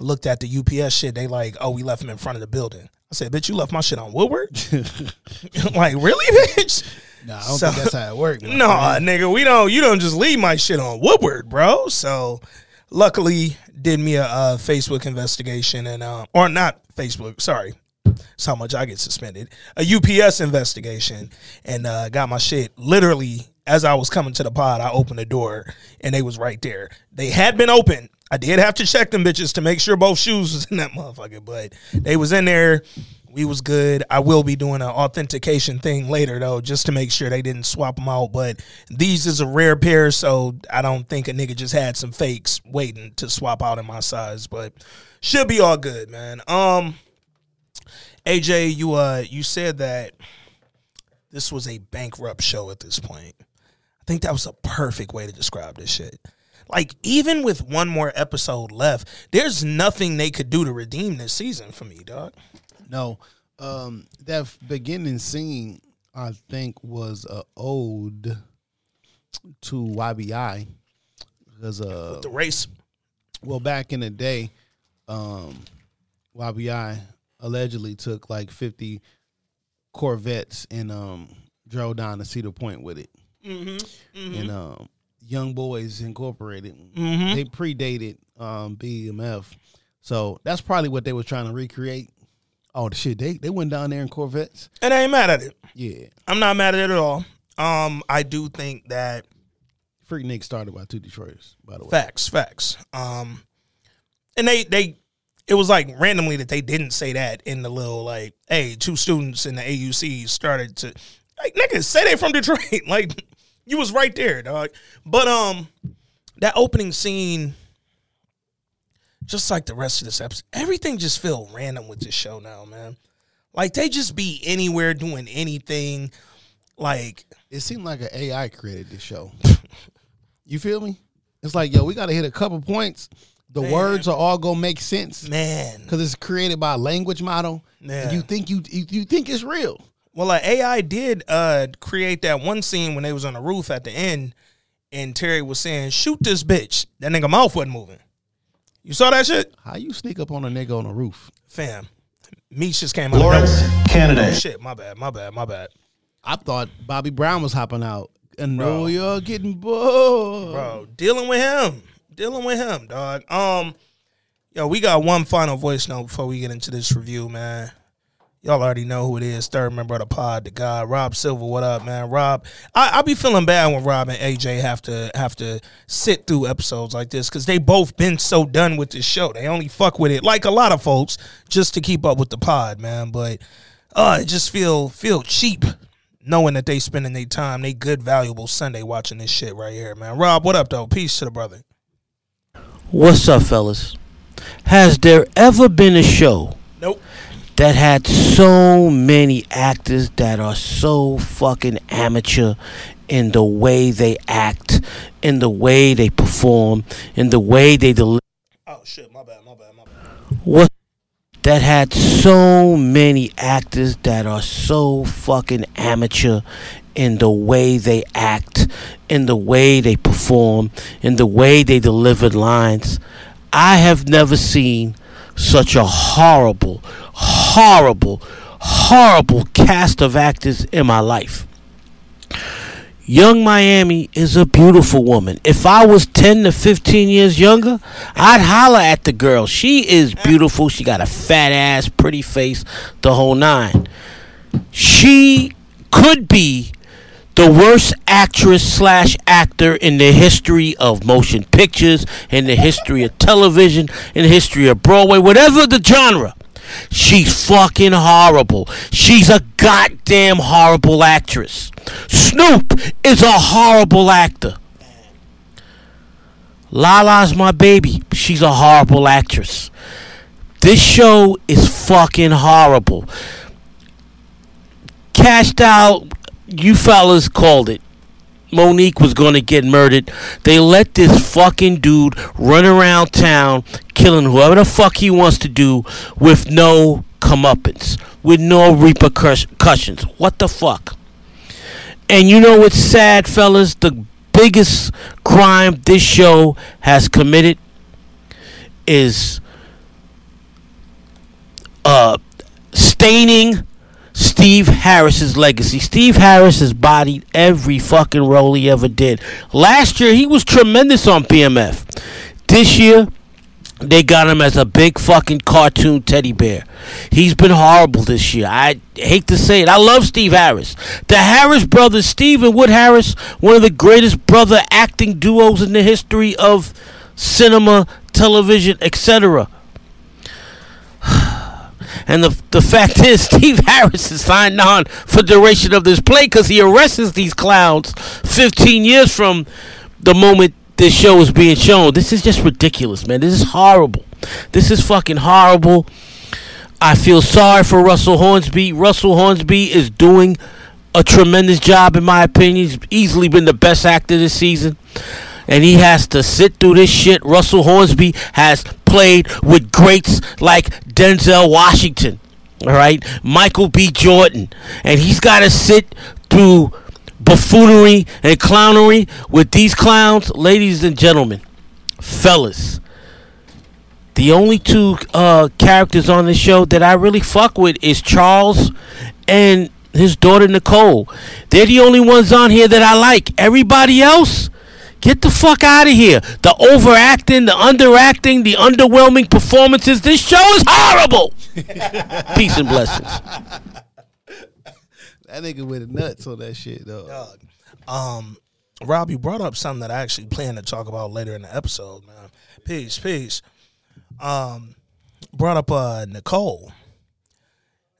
Looked at the UPS shit. They like, oh, we left them in front of the building. I said, bitch, you left my shit on Woodward? like, really, bitch? Nah, I don't think that's how it works. my No, friend. nigga, we don't. You don't just leave my shit on Woodward, bro. So, luckily, did me a, uh Facebook investigation and uh, or not Facebook. Sorry, that's how much I get suspended. A UPS investigation and uh, got my shit literally as I was coming to the pod. I opened the door and they was right there. They had been open. I did have to check them bitches to make sure both shoes was in that motherfucker, but they was in there. We was good. I will be doing an authentication thing later though, just to make sure they didn't swap them out. But these is a rare pair, so I don't think a nigga just had some fakes waiting to swap out in my size. But should be all good, man. Um, AJ, you uh, you said that this was a bankrupt show at this point. I think that was a perfect way to describe this shit. Like even with one more episode left, there's nothing they could do to redeem this season for me, dog. No, um, that beginning scene I think was a ode to YBI because uh, The race. well back in the day, um, YBI allegedly took like fifty Corvettes and um, drove down to Cedar Point with it, Mm-hmm. and um, Young Boys Incorporated Mhm. they predated um, BMF, so that's probably what they were trying to recreate. Oh the shit, they they went down there in Corvettes. And I ain't mad at it. Yeah, I'm not mad at it at all. Um, I do think that Freaknik started by two Detroiters, by the way. Facts, facts. Um, and they they it was like randomly that they didn't say that in the little like, hey, two students in the AUC started to like niggas say they from Detroit. like you was right there, dog. But um, that opening scene, just like the rest of this episode, everything just feel random with this show now, man. Like they just be anywhere doing anything. Like It seemed like an AI created this show. you feel me? It's like, yo, we got to hit a couple points. The Man. words are all gonna make sense man, because it's created by a language model. Yeah. And you think you, you you think it's real? Well, like AI did uh, create that one scene when they was on the roof at the end, and Terry was saying, "Shoot this bitch." That nigga mouth wasn't moving. You saw that shit, How you sneak up on a nigga on a roof? fam? Meech just came out. Lawrence, of. Canada. Oh, shit, my bad, my bad, my bad, I thought Bobby Brown was hopping out. And Bro. no, you're getting bored. bro. Dealing with him, dealing with him, dog. Um, yo, we got one final voice note before we get into this review, man. Y'all already know who it is. Third member of the pod, the guy Rob Silver. What up, man? Rob, I, I be feeling bad when Rob and AJ have to have to sit through episodes like this because they both been so done with this show. They only fuck with it like a lot of folks just to keep up with the pod, man. But uh, it just feel feel cheap knowing that they spending their time, they good valuable Sunday watching this shit right here, man. Rob, what up though? Peace to the brother. What's up, fellas? Has there ever been a show Nope. that had so many actors that are so fucking amateur in the way they act, in the way they perform, in the way they deliver? Oh shit, my bad, my bad, my bad. What? That had so many actors that are so fucking amateur in the way they act, in the way they perform, in the way they delivered lines. I have never seen such a horrible, horrible, horrible cast of actors in my life. Young Miami is a beautiful woman. If I was 10 to 15 years younger, I'd holler at the girl. She is beautiful. She got a fat ass, pretty face, the whole nine. She could be the worst actress slash actor in the history of motion pictures, in the history of television, in the history of Broadway, whatever the genre. She's fucking horrible. She's a goddamn horrible actress. Snoop is a horrible actor. Lala's my baby. She's a horrible actress. This show is fucking horrible. cashed out. You fellas called it. Monique was going to get murdered. They let this fucking dude run around town killing whoever the fuck he wants to do with no comeuppance, with no repercussions. What the fuck? And you know what's sad, fellas? The biggest crime this show has committed is uh, staining Steve Harris's legacy. Steve Harris has bodied every fucking role he ever did. Last year, he was tremendous on BMF. This year, they got him as a big fucking cartoon teddy bear. He's been horrible this year. I hate to say it. I love Steve Harris. The Harris brothers, Steve and Wood Harris, one of the greatest brother acting duos in the history of cinema, television, etc. And the the fact is, Steve Harris is signed on for duration of this play because he arrests these clowns 15 years from the moment this show is being shown. This is just ridiculous, man. This is horrible. This is fucking horrible. I feel sorry for Russell Hornsby. Russell Hornsby is doing a tremendous job, in my opinion. He's easily been the best actor this season. And he has to sit through this shit. Russell Hornsby has played with greats like Denzel Washington, all right, Michael B. Jordan, and he's got to sit through buffoonery and clownery with these clowns, ladies and gentlemen, fellas. The only two uh, characters on the show that I really fuck with is Charles and his daughter Nicole. They're the only ones on here that I like. Everybody else, get the fuck out of here. The overacting, the underacting, the underwhelming performances. This show is horrible. Peace and blessings. That nigga with the nuts on that shit though. Dog. Um, Rob, you brought up something that I actually plan to talk about later in the episode, man. Peace, peace. Um, brought up uh Nicole.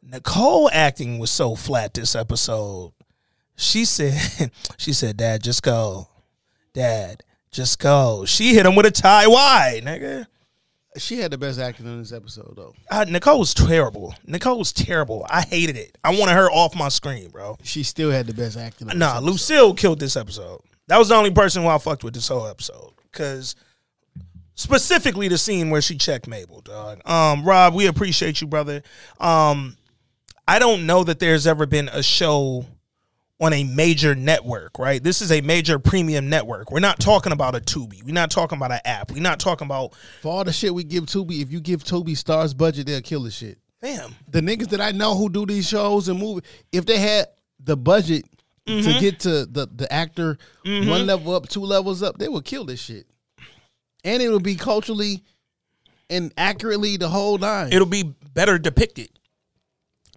Nicole acting was so flat this episode. She said, she said, Dad, just go. Dad, just go. She hit him with a tie wide, nigga. She had the best acting in this episode though. Uh, Nicole was terrible. Nicole was terrible. I hated it. I wanted her off my screen, bro. She still had the best acting. in Nah. Lucille killed this episode. That was the only person who I fucked with this whole episode. Cause specifically the scene where she checked Mabel, dog. Um, Rob, we appreciate you, brother. Um, I don't know that there's ever been a show on a major network, right? This is a major premium network. We're not talking about a Tubi. We're not talking about an app. We're not talking about For all the shit we give Tubi, if you give Tubi stars budget, they'll kill the shit. damn. The niggas that I know who do these shows and movies, if they had the budget to mm-hmm. get to the the actor mm-hmm. one level up, two levels up, they would kill this shit. And it would be culturally and accurately the whole nine. It'll be better depicted,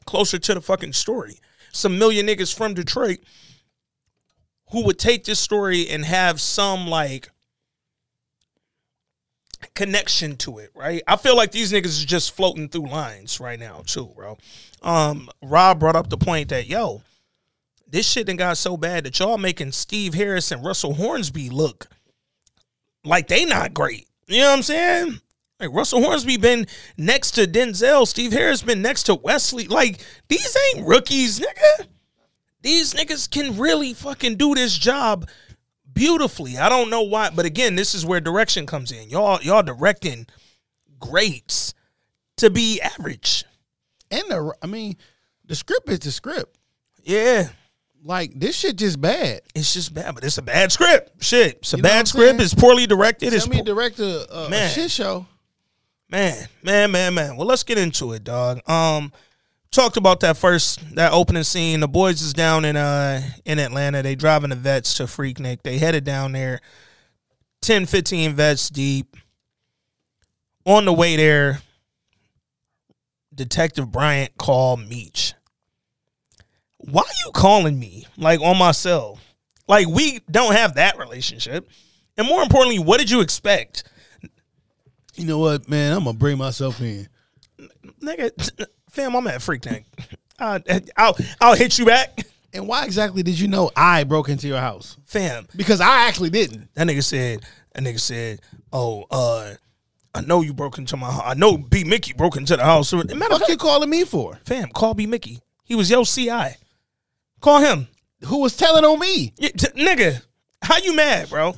closer to the fucking story. Some million niggas from Detroit who would take this story and have some like connection to it, right? I feel like these niggas is just floating through lines right now, too, bro. Um, Rob brought up the point that yo, this shit done got so bad that y'all making Steve Harris and Russell Hornsby look like they not great. You know what I'm saying? Like Russell Hornsby been next to Denzel, Steve Harris been next to Wesley. Like these ain't rookies, nigga. These niggas can really fucking do this job beautifully. I don't know why, but again, this is where direction comes in. Y'all, y'all directing greats to be average. and the I mean, the script is the script. Yeah, Like this shit just bad. it's just bad, but it's a bad script. Shit, it's a You know bad script. It's poorly directed. It's Tell me po- direct a, a, a Man. shit show. Man, man, man, man. Well, let's get into it, dog. Um, talked about that first that opening scene. The boys is down in uh in Atlanta. They driving the vets to Freaknik. They headed down there. 10, 15 vets deep. On the way there, Detective Bryant called Meech. Why you calling me like on my cell? Like we don't have that relationship. And more importantly, what did you expect? You know what, man? I'm gonna bring myself in. nigga, fam, I'm at Freaknik. I'll I'll hit you back, And why exactly did you know I broke into your house? fam. Because I actually didn't. That nigga said. That nigga said, "Oh, uh, I know you broke into my. house. I know B Mickie broke into the house. Matter of What fact, you calling me for? fam, call B Mickie. He was your CI. Call him. Who was telling on me? Yeah, t- nigga, how you mad, bro?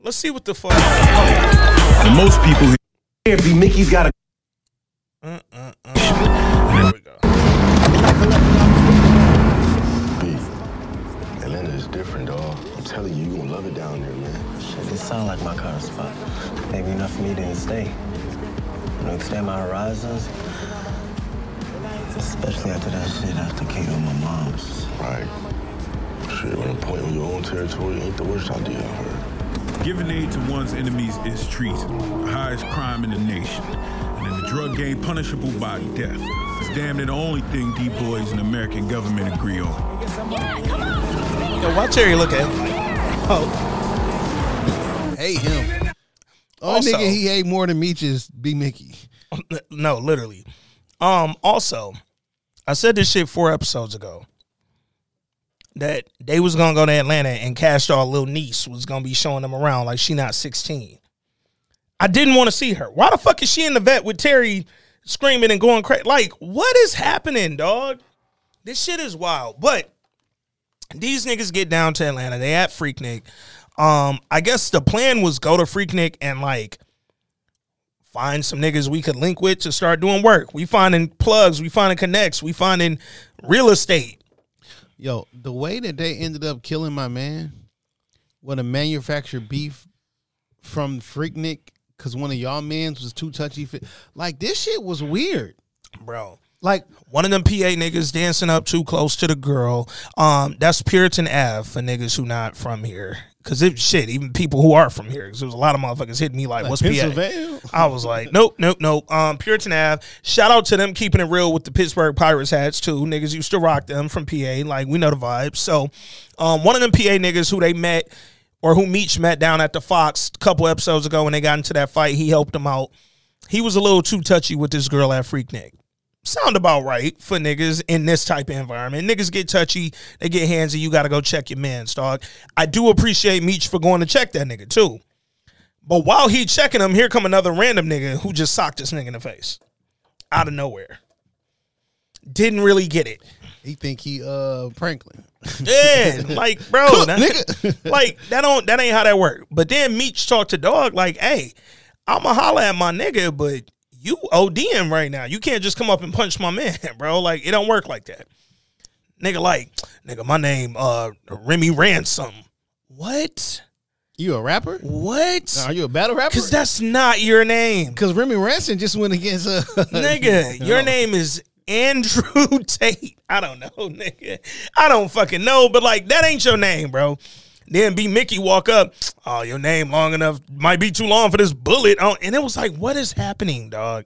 Let's see what the fuck. And most people here be Mickey's got a. There we go. Atlanta is different, dog. I'm telling you, you gonna love it down there, man. Shit, this sound like my kind of spot. Maybe enough for me to stay. You know, extend my horizons. Especially after that shit after Kate on my mom's. Right. Shit, on a point on your own territory ain't the worst idea I've heard. Giving aid to one's enemies is treason, the highest crime in the nation. And in the drug game, punishable by death. It's damn near the only thing D boys and the American government agree on. Yo, why Terry look at him oh, Hate him. Only Also- nigga he hate more than Meech is B Mickie. no, literally. Um, also, I said this shit four episodes ago. That they was gonna go to Atlanta and Kash Doll little niece was gonna be showing them around like she not 16. I didn't want to see her. Why the fuck is she in the vet with Terry screaming and going crazy? Like, what is happening, dog? This shit is wild. But these niggas get down to Atlanta. They at Freaknik. Um, I guess the plan was go to Freaknik and like find some niggas we could link with to start doing work. We finding plugs, we finding connects, we finding real estate. Yo, the way that they ended up killing my man, when a manufactured beef from Freaknik, because one of y'all mans was too touchy fit. Like this shit was weird. Bro. Like one of them PA niggas dancing up too close to the girl. Um, that's Puritan Ave for niggas who not from here. Cause it shit, even people who are from here. Cause there was a lot of motherfuckers hitting me like, Like "What's? PA?" I was like, "Nope, nope, nope." Um, Puritan Ave. Shout out to them keeping it real with the Pittsburgh Pirates hats too. Niggas used to rock them from PA. Like we know the vibes. So, um, one of them PA niggas who they met or who Meech met down at the Fox a couple episodes ago when they got into that fight, he helped them out. He was a little too touchy with this girl at Freaknik sound about right for niggas in this type of environment. Niggas get touchy, they get handsy. You got to go check your man's dog. I do appreciate Meech for going to check that nigga too. But while he checking him, here come another random nigga who just socked this nigga in the face out of nowhere. Didn't really get it. He think he uh Franklin. Yeah, like bro, Cook, that- nigga. like that don't that ain't how that work. But then Meech talked to dog like, hey, I'ma holla at my nigga, but you ODing right now. You can't just come up and punch my man, bro. Like it don't work like that. Nigga, like, nigga, my name uh Remy Ransom. What? You a rapper? What? Are you a battle rapper? Cause that's not your name. Because Remy Ransom just went against a nigga, your name is Andrew Tate. I don't know, nigga. I don't fucking know, but like that ain't your name, bro. Then B Mickie walk up. Oh, your name long enough might be too long for this bullet. Oh, and it was like, what is happening, dog?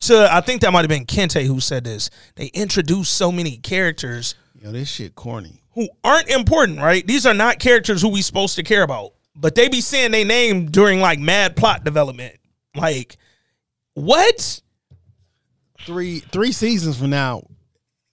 To I think that might have been Kente who said this. They introduced so many characters Yo, this shit corny. who aren't important, right? These are not characters who we supposed to care about. But they be saying they name during like mad plot development. Like, what? Three three seasons from now,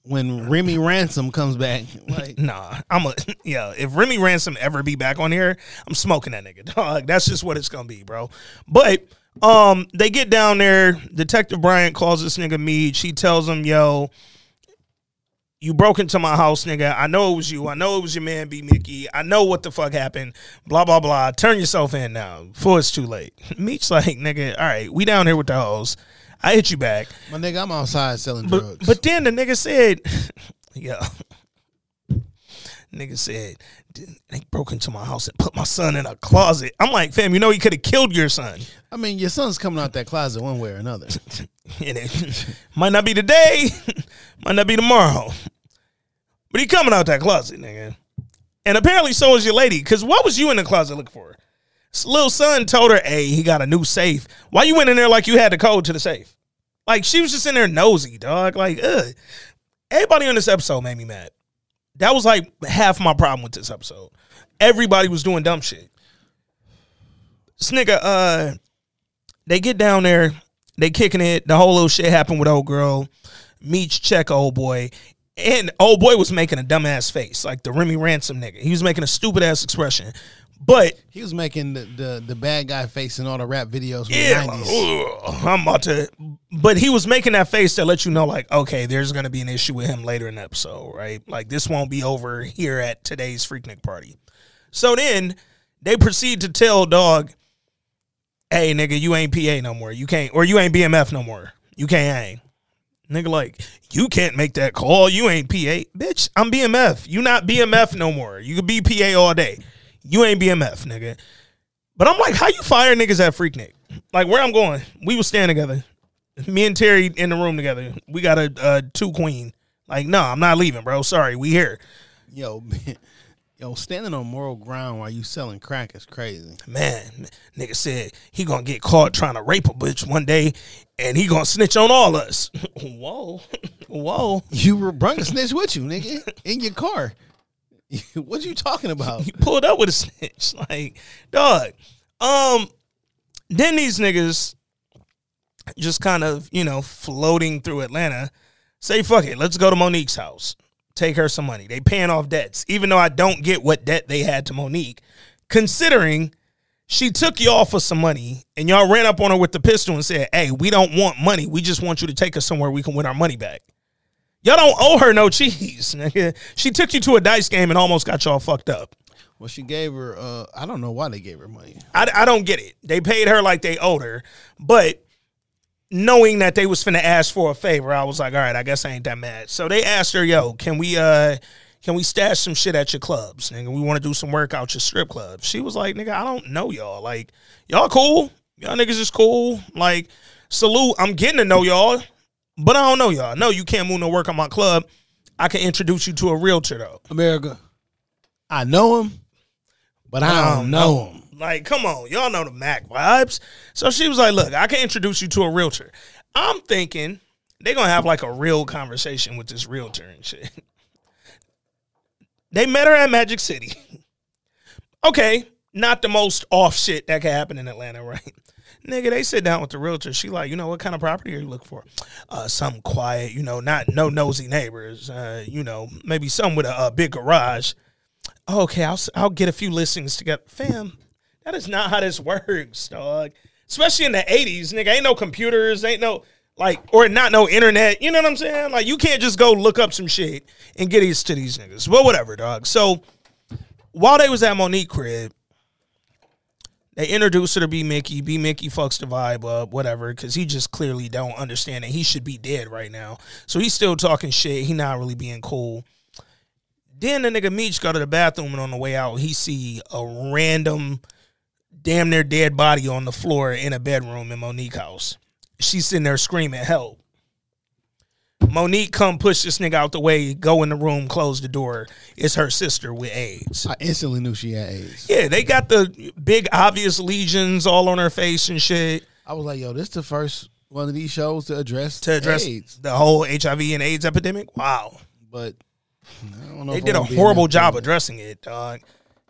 when Remy Ransom comes back, like Nah, I'm a yeah. If Remy Ransom ever be back on here, I'm smoking that nigga, dog. That's just what it's gonna be, bro. But um, they get down there. Detective Bryant calls this nigga Meech. She tells him, "Yo, you broke into my house, nigga. I know it was you. I know it was your man, B. Mickie. I know what the fuck happened. Blah blah blah. Turn yourself in now, before it's too late." Meech's like, "Nigga, all right, we down here with the hoes. I hit you back." my nigga, I'm outside selling But, drugs. but then the nigga said, "Yo, nigga said they broke into my house and put my son in a closet." I'm like, "Fam, you know he could have killed your son, I mean, your son's coming out that closet one way or another. and it might not be today, might not be tomorrow, but he coming out that closet, nigga." And apparently, so is your lady. Cause what was you in the closet looking for? Little son told her, "Hey, he got a new safe." Why you went in there like you had the code to the safe? Like she was just in there nosy, dog. Like, ugh. Everybody on this episode made me mad. That was like half my problem with this episode. Everybody was doing dumb shit. This nigga, uh, they get down there, they kicking it. The whole little shit happened with old girl. Meech check old boy. And old boy was making a dumbass face, like the Remy Ransom nigga. He was making a stupid ass expression. But He was making the, the, the bad guy face in all the rap videos yeah, the like, 90s. ugh, I'm about to. But he was making that face to let you know, like, okay, there's gonna be an issue with him later in the episode, right? Like this won't be over here at today's Freaknik party. So then they proceed to tell dog, "Hey, nigga, you ain't PA no more. You can't, or you ain't BMF no more. You can't hang." Nigga, like, you can't make that call. You ain't PA. Bitch, I'm BMF. You not BMF no more. You could be PA all day. You ain't BMF, nigga. But I'm like, how you fire niggas at Freaknik? Like, where I'm going, we was staying together. Me and Terry in the room together. We got a, a two queen. Like, no, I'm not leaving, bro. Sorry, we here. Yo, man. yo, standing on moral ground while you selling crack is crazy. Man, nigga said he gonna get caught trying to rape a bitch one day, and he gonna snitch on all us. Whoa, whoa. You were brought a snitch with you, nigga, in your car. what are you talking about? He pulled up with a snitch. Like, dog. Um, then these niggas just kind of, you know, floating through Atlanta, say, fuck it, let's go to Monique's house. Take her some money. They paying off debts, even though I don't get what debt they had to Monique, considering she took y'all for some money and y'all ran up on her with the pistol and said, Hey, we don't want money. We just want you to take us somewhere we can win our money back. Y'all don't owe her no cheese. nigga. She took you to a dice game and almost got y'all fucked up. Well, she gave her. Uh, I don't know why they gave her money. I, I don't get it. They paid her like they owed her, but knowing that they was finna ask for a favor, I was like, all right, I guess I ain't that mad. So they asked her, yo, can we uh can we stash some shit at your clubs? Nigga, we want to do some work out your strip clubs. She was like, nigga, I don't know y'all. Like, y'all cool. Y'all niggas is cool. Like, salute. I'm getting to know y'all, but I don't know y'all. No, you can't move no work on my club. I can introduce you to a realtor though. America, I know him, but I don't um, know him. Like, come on, y'all know the Mac vibes. So she was like, "Look, I can introduce you to a realtor." I'm thinking they're gonna have like a real conversation with this realtor and shit. they met her at Magic City. okay, not the most off shit that could happen in Atlanta, right? Nigga, they sit down with the realtor. She like, you know, what kind of property are you looking for? Uh, quiet, you know, not no nosy neighbors. Uh, you know, maybe some with a, a big garage. Okay, I'll I'll get a few listings together, fam. That is not how this works, dog. Especially in the '80s, nigga. Ain't no computers, ain't no like, or not no internet. You know what I'm saying? Like, you can't just go look up some shit and get these to these niggas. But whatever, dog. So while they was at Monique crib, they introduced her to B Mickie. B Mickie fucks the vibe up, whatever, because he just clearly don't understand that he should be dead right now. So he's still talking shit. He not really being cool. Then the nigga Meech go to the bathroom and on the way out, he see a random, damn near dead body on the floor in a bedroom in Monique house. She's sitting there screaming help. Monique come push this nigga out the way, go in the room, close the door. It's her sister with AIDS. I instantly knew she had AIDS. Yeah, they got the big obvious lesions all on her face and shit. I was like, yo, this the first one of these shows to address To address AIDS. the whole HIV and AIDS epidemic. Wow. But I don't know They did a wanna be in horrible job building. addressing it, dog.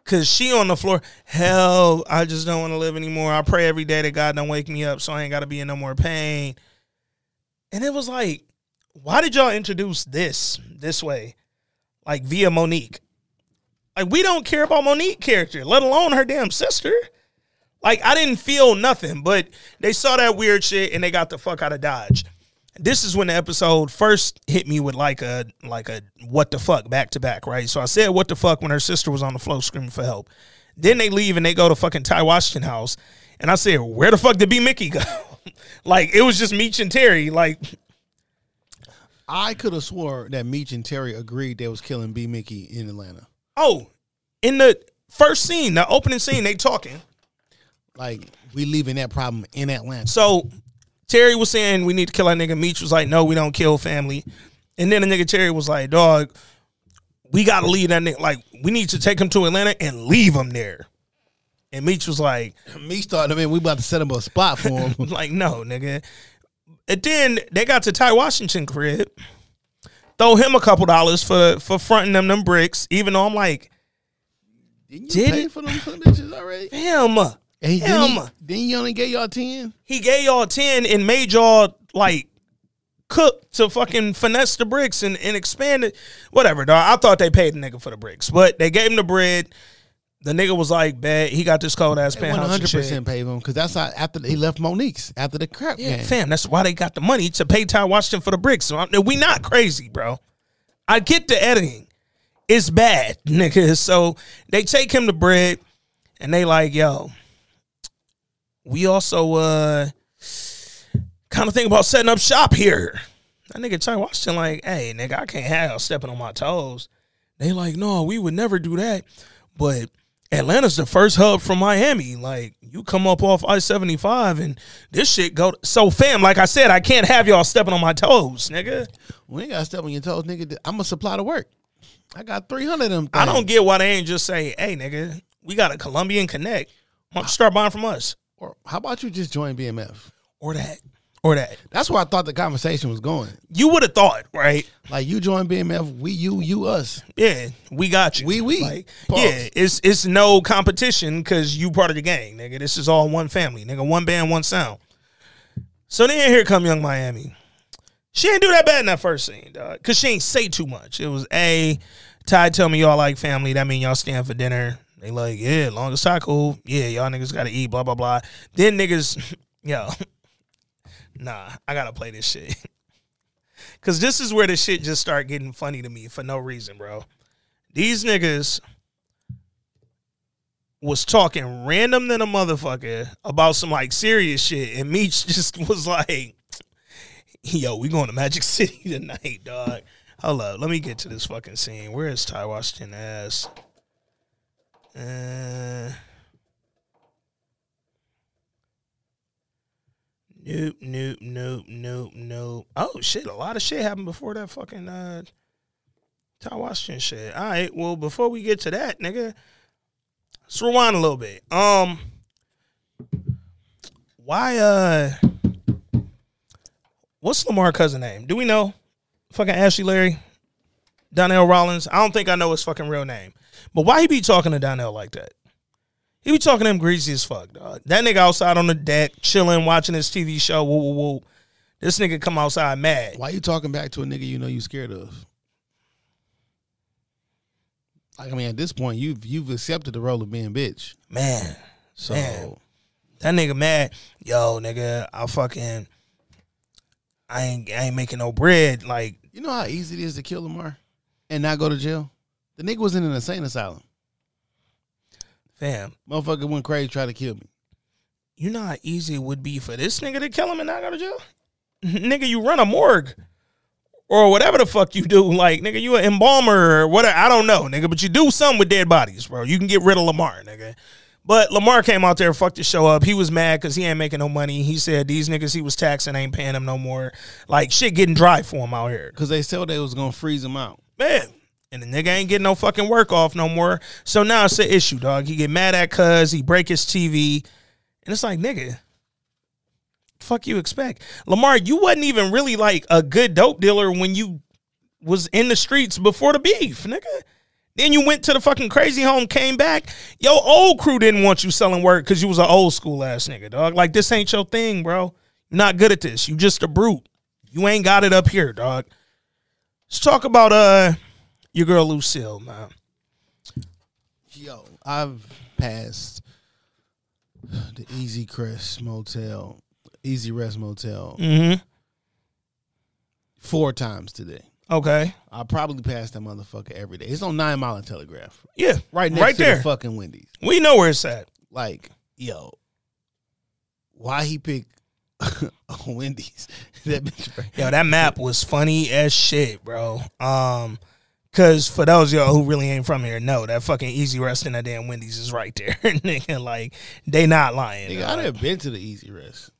Cause she on the floor, hell, I just don't want to live anymore. I pray every day that God don't wake me up so I ain't gotta be in no more pain. And it was like, why did y'all introduce this this way? Like via Monique. Like we don't care about Monique character, let alone her damn sister. Like I didn't feel nothing, but they saw that weird shit and they got the fuck out of Dodge. This is when the episode first hit me with like a like a what the fuck back to back, right? So I said what the fuck when her sister was on the floor screaming for help. Then they leave and they go to fucking Ty Washington house. And I said, where the fuck did B Mickie go? like it was just Meech and Terry. Like I could have swore that Meech and Terry agreed they was killing B Mickie in Atlanta. Oh, in the first scene, the opening scene, they talking. Like we leaving that problem in Atlanta. So Terry was saying we need to kill our nigga. Meech was like, no, we don't kill family. And then the nigga Terry was like, dog, we gotta leave that nigga. Like, we need to take him to Atlanta and leave him there. And Meech was like, Meech thought, I mean, we about to set him a spot for him. like, no, nigga. And then they got to Ty Washington crib, throw him a couple dollars for for fronting them them bricks, even though I'm like, Didn't you Did pay it? for them bitches already? damn. Hey, Damn. then, he, then he only gave y'all ten. He gave y'all 10 and made y'all like cook to fucking finesse the bricks and, and expand it. Whatever, dog. I thought they paid the nigga for the bricks, but they gave him the bread. The nigga was like, "Bad." He got this cold ass penthouse. One hundred percent paid him because that's how, after he left Monique's after the crap Yeah, game. fam. That's why they got the money to pay Ty Washington for the bricks. So I'm, we not crazy, bro. I get the editing. It's bad, nigga. So they take him to bread, and they like, yo. We also uh kind of think about setting up shop here. That nigga Ty Washington like, hey, nigga, I can't have stepping on my toes. They like, no, we would never do that. But Atlanta's the first hub from Miami. Like, you come up off I seventy five and this shit go. So, fam, like I said, I can't have y'all stepping on my toes, nigga. We ain't got to step on your toes, nigga. I'm gonna supply the work. I got three hundred of them. I don't get why they ain't just say, hey, nigga, we got a Colombian Connect. Why don't you start buying from us? Or how about you just join BMF? Or that. Or that. That's where I thought the conversation was going. You would have thought, right? Like you join BMF, we you you us. Yeah, we got you. We we. Like, yeah, it's it's no competition because you part of the gang, nigga. This is all one family, nigga. One band, one sound. So then here come Young Miami. She ain't do that bad in that first scene, dog. Cause she ain't say too much. It was a Ty tell me y'all like family. That mean y'all stand for dinner. They like, yeah, long as Ty cool. Yeah, y'all niggas gotta eat, blah, blah, blah. Then niggas, yo, nah, I gotta play this shit. Cause this is where the shit just start getting funny to me for no reason, bro. These niggas was talking random than a motherfucker about some like serious shit, and Meech just was like, "Yo, we going to Magic City tonight, dog." Hold up, let me get to this fucking scene. Where is Ty Washington ass? Uh, nope, nope, nope, nope, nope. Oh shit, a lot of shit happened before that fucking uh Ty Washington shit. All right, well, before we get to that, nigga, let's rewind a little bit. Um, why? Uh, what's Lamar cousin name? Do we know? Fucking Ashley Larry, Donnell Rollins. I don't think I know his fucking real name, but why he be talking to Donnell like that? He be talking to him greasy as fuck, dog. That nigga outside on the deck, chilling, watching his TV show. Woo, woo, woo. This nigga come outside mad. Why you talking back to a nigga you know you scared of? Like I mean, at this point, you've you've accepted the role of being bitch. Man, So Man. that nigga mad. Yo, nigga, I fucking, I ain't, I ain't making no bread. Like, you know how easy it is to kill Lamar and not go to jail. The nigga was in an insane asylum. Fam, Motherfucker went crazy, tried to kill me. you know how easy it would be for this nigga to kill him and not go to jail? nigga, you run a morgue or whatever the fuck you do. Like, nigga, you an embalmer or whatever. I don't know, nigga, but you do something with dead bodies, bro. You can get rid of Lamar, nigga. But Lamar came out there, fucked the show up. He was mad because he ain't making no money. He said these niggas he was taxing ain't paying him no more. Like, shit getting dry for him out here. Because they said they was gonna freeze him out. Man. And the nigga ain't getting no fucking work off no more. So now it's an issue, dog. He get mad at cuz, he break his TV. And it's like, nigga, fuck you expect? Lamar, you wasn't even really like a good dope dealer when you was in the streets before the beef, nigga. Then you went to the fucking crazy home, came back. Yo, old crew didn't want you selling work because you was an old school ass nigga, dog. Like this ain't your thing, bro. You're not good at this. You just a brute. You ain't got it up here, dog. Let's talk about uh your girl Lucille, man. Yo, I've passed the Easy Crest Motel, Easy Rest Motel Mm-hmm. four times today. Okay. I probably pass that motherfucker every day. It's on Nine Mile and Telegraph. Yeah. Right next right to there. the fucking Wendy's. we know where it's at. Like, yo, why he picked Wendy's? that bitch. Yo, that map was funny as shit, bro. Um, cause for those y'all who really ain't from here, know that fucking Easy Rest and that damn Wendy's is right there, nigga. Like they not lying. Nigga, dog. I never been to the Easy Rest.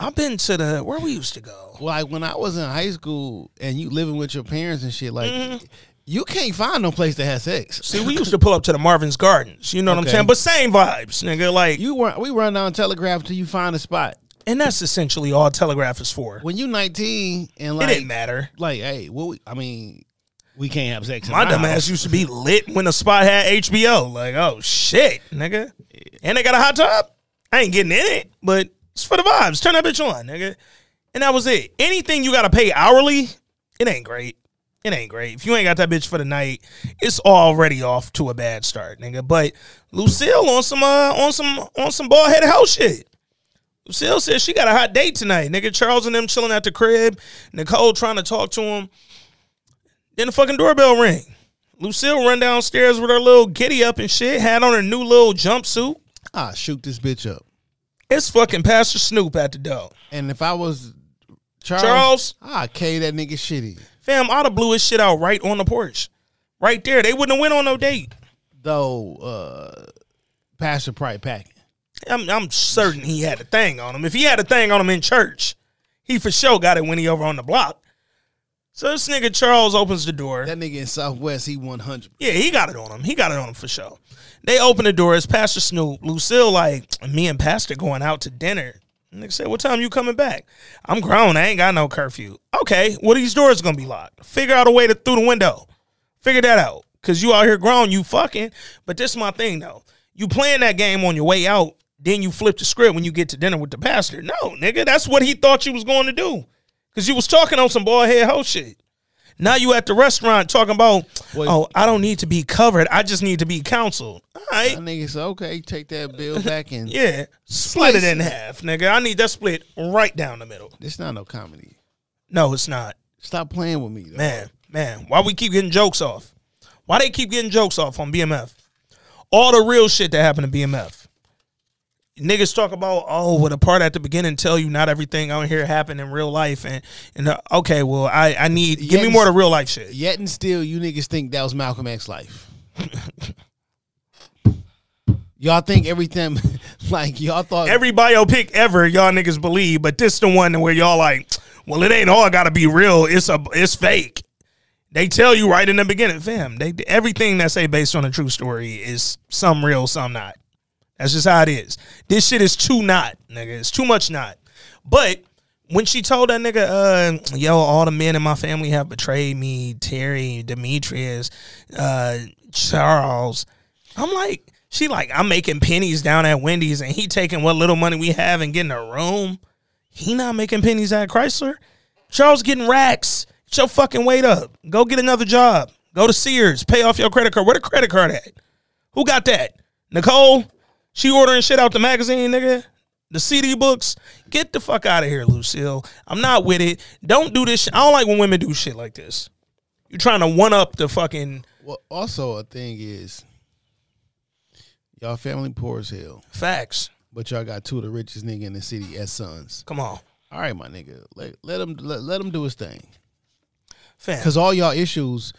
I've been to the where we used to go. Like when I was in high school and you living with your parents and shit, like Mm-hmm. you can't find no place to have sex. See, we used to pull up to the Marvin's Gardens. You know what I'm saying? But same vibes, nigga. Like, You run, we run down Telegraph till you find a spot. and that's essentially all Telegraph is for. When you 19 and like it didn't matter. like, hey, well, we, I mean, we can't have sex. My dumb house. ass used to be lit when the spot had HBO. Like, oh shit, nigga. And they got a hot tub. I ain't getting in it, but it's for the vibes. Turn that bitch on, nigga. And that was it. Anything you gotta pay hourly, it ain't great. It ain't great. If you ain't got that bitch for the night, it's already off to a bad start, nigga. But Lucille on some uh on some on some ball headed hoe shit. Lucille says she got a hot date tonight. Nigga Charles and them chilling at the crib. Nicole trying to talk to him. Then the fucking doorbell ring. Lucille run downstairs with her little giddy up and shit, had on her new little jumpsuit. Ah, shoot this bitch up. It's fucking Pastor Snoop at the door. And if I was Charles, Charles? I K that nigga shitty. Fam, I'd have blew his shit out right on the porch. Right there. They wouldn't have went on no date. Though uh Pastor probably packing. I'm, I'm certain he had a thing on him. If he had a thing on him in church, he for sure got it when he over on the block. So this nigga Charles opens the door. That nigga in Southwest, he 100. Yeah, he got it on him. He got it on him for sure. They open the door. It's Pastor Snoop. Lucille like, me and Pastor going out to dinner. Nigga said, what time you coming back? I'm grown. I ain't got no curfew. Okay, well, these doors gonna be locked. Figure out a way to through the window. Figure that out. Cause you out here grown, you fucking. But this is my thing though. You playing that game on your way out, then you flip the script when you get to dinner with the pastor. No, nigga, that's what he thought you was going to do. Cause you was talking on some boy head hoe shit. Now you at the restaurant talking about, oh, I don't need to be covered. I just need to be counseled. All right. Nigga said, okay, take that bill back and Yeah. Split it in it. half, nigga. I need that split right down the middle. This not no comedy. No, it's not. Stop playing with me, though. Man, man, why we keep getting jokes off? Why they keep getting jokes off on BMF? All the real shit that happened to BMF. Niggas talk about oh, well, the part at the beginning tell you not everything out here happened in real life, and and uh, okay, well, I I need give me more of the real life shit. Yet and still, you niggas think that was Malcolm X life. y'all think everything like y'all thought Every biopic ever, y'all niggas believe, but this the one where y'all like, well, it ain't all got to be real. It's a it's fake. They tell you right in the beginning, fam. They everything that say based on a true story is some real, some not. That's just how it is. This shit is too not, nigga. It's too much not. But when she told that nigga, uh, yo, all the men in my family have betrayed me, Terry, Demetrius, uh, Charles, I'm like, she like, I'm making pennies down at Wendy's and he taking what little money we have and getting a room. He not making pennies at Chrysler. Charles getting racks. Get your fucking weight up. Go get another job. Go to Sears. Pay off your credit card. Where the credit card at? Who got that? Nicole? She ordering shit out the magazine, nigga. The CD books. Get the fuck out of here, Lucille. I'm not with it. Don't do this shit. I don't like when women do shit like this. You're trying to one up the fucking Well, also a thing is, y'all family poor as hell, facts. but y'all got two of the richest nigga in the city as sons. Come on. All right, my nigga, let let him let, let him do his thing. Fam. Because all y'all issues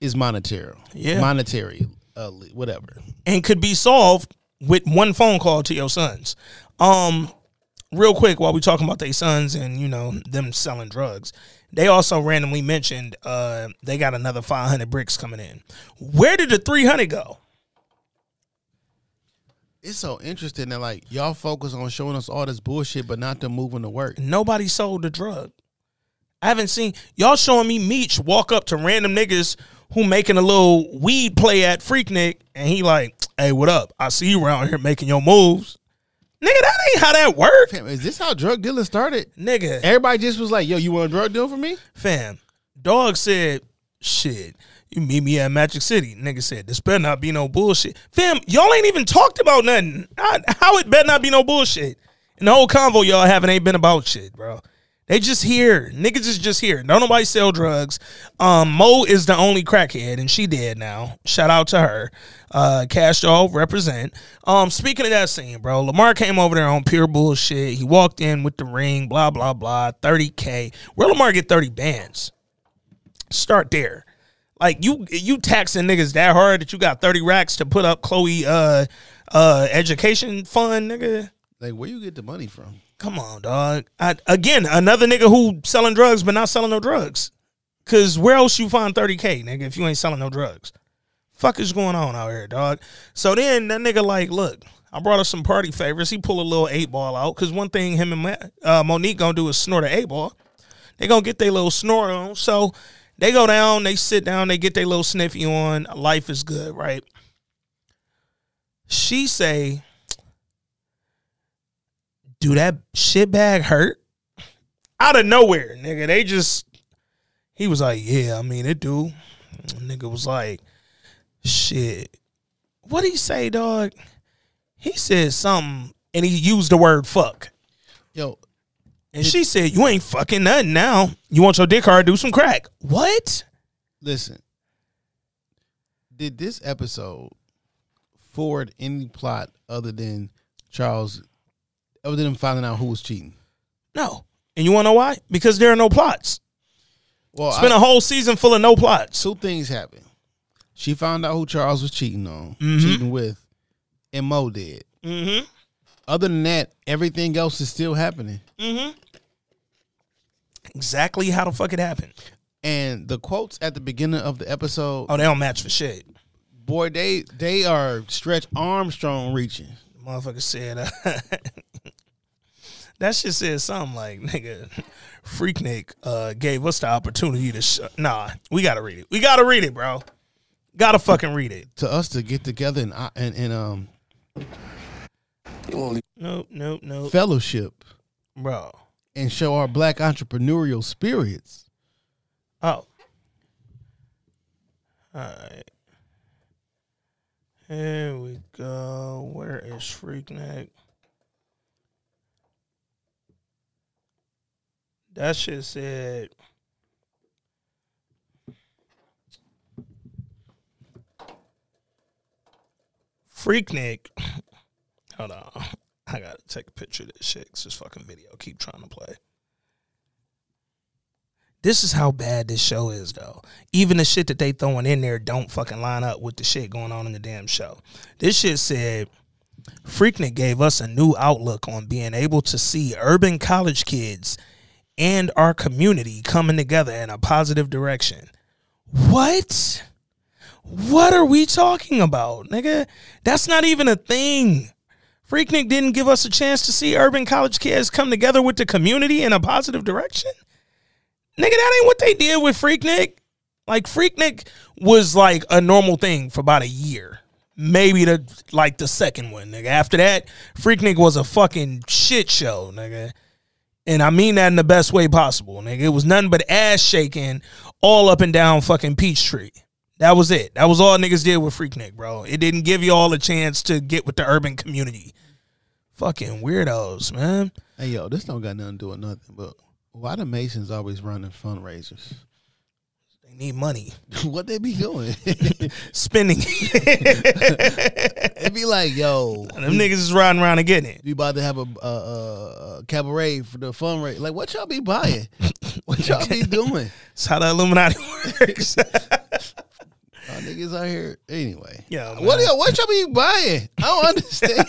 is monetary, Yeah. monetary, uh, whatever. and could be solved with one phone call to your sons. Um, real quick, while we talking about their sons and you know them selling drugs, they also randomly mentioned uh they got another five hundred bricks coming in. Where did the three hundred go? It's so interesting that like y'all focus on showing us all this bullshit, but not them moving to work. Nobody sold the drug. I haven't seen y'all showing me Meech walk up to random niggas who making a little weed play at Freaknik, and he like, "Hey, what up? I see you around here making your moves." Nigga, that ain't how that work. Fam, is this how drug dealing started? Nigga, Everybody just was like, "Yo, you want a drug deal for me?" Fam, dog said, shit, you meet me at Magic City. Nigga said, this better not be no bullshit. Fam, y'all ain't even talked about nothing. How- How it better not be no bullshit. And the whole convo y'all having ain't been about shit, bro. They just here. Niggas is just here. Don't nobody sell drugs. Um, Mo is the only crackhead, and she dead now. Shout out to her. Uh, Kash Doll represent. Um, speaking of that scene, bro, Lamar came over there on pure bullshit. He walked in with the ring, blah blah blah, thirty k. Where Lamar get thirty bands? Start there. Like you, you taxing niggas that hard that you got thirty racks to put up Chloe uh uh education fund, nigga. Like, where you get the money from? Come on, dog. I, again, another nigga who selling drugs but not selling no drugs. Cause where else you find 30K, nigga, if you ain't selling no drugs? Fuck is going on out here, dog? So then that nigga like, look, I brought us some party favors. He pull a little eight ball out. Cause one thing him and Ma- uh, Monique gonna do is snort an eight ball. They gonna get their little snort on. So they go down, they sit down, they get their little sniffy on. Life is good, right? She say, do that shit bag hurt? Out of nowhere, nigga. They just He was like, "Yeah, I mean it do." Nigga was like, "Shit, what did he say, dog?" He said something, and he used the word "fuck." Yo, and she said, "You ain't fucking nothing now. You want your dick hard? Do some crack." What? Listen, did this episode forward any plot other than Charles, other than finding out who was cheating? No. And you want to know why? Because there are no plots. Well, It's been I- a whole season full of no plots. Two things happened. She found out who Charles was cheating on, Mhm. cheating with, and Mo did. Mm-hmm. Other than that, everything else is still happening. Mm-hmm. Exactly how the fuck it happened. And the quotes at the beginning of the episode, Oh, they don't match for shit. boy, they they are Stretch Armstrong reaching. Motherfucker said uh, that shit said something like nigga Freaknik uh, gave us the opportunity to sh- nah. We gotta read it. We gotta read it, bro. Gotta fucking read it. To us to get together and and, and um Nope, nope, nope, fellowship bro. and show our black entrepreneurial spirits. Oh, all right. Here we go. Where is Freaknik? That shit said. Freaknik. Hold on. I gotta take a picture of this shit 'cause this fucking video keep trying to play. This is how bad this show is, though. Even the shit that they throwing in there don't fucking line up with the shit going on in the damn show. This shit said Freaknik gave us a new outlook on being able to see urban college kids and our community coming together in a positive direction. What? What are we talking about, nigga? That's not even a thing. Freaknik didn't give us a chance to see urban college kids come together with the community in a positive direction. Nigga, that ain't what they did with Freaknik. Like Freaknik was like a normal thing for about a year. Maybe the like the second one, nigga. After that, Freaknik was a fucking shit show, nigga. And I mean that in the best way possible, nigga. It was nothing but ass shaking all up and down fucking Peachtree. That was it. That was all niggas did with Freaknik, bro. It didn't give you all a chance to get with the urban community. Fucking weirdos, man. Hey yo, this don't got nothing to do with nothing, but why the Masons always running fundraisers? They need money. what they be doing? Spending. It'd be like, yo, Them niggas is riding around and getting it. we about to have a, a, a, a cabaret for the fundraiser. Like, what y'all be buying? what y'all be doing? That's how the Illuminati works. Y'all niggas out here anyway. Yeah, what y'all, what y'all be buying? I don't understand.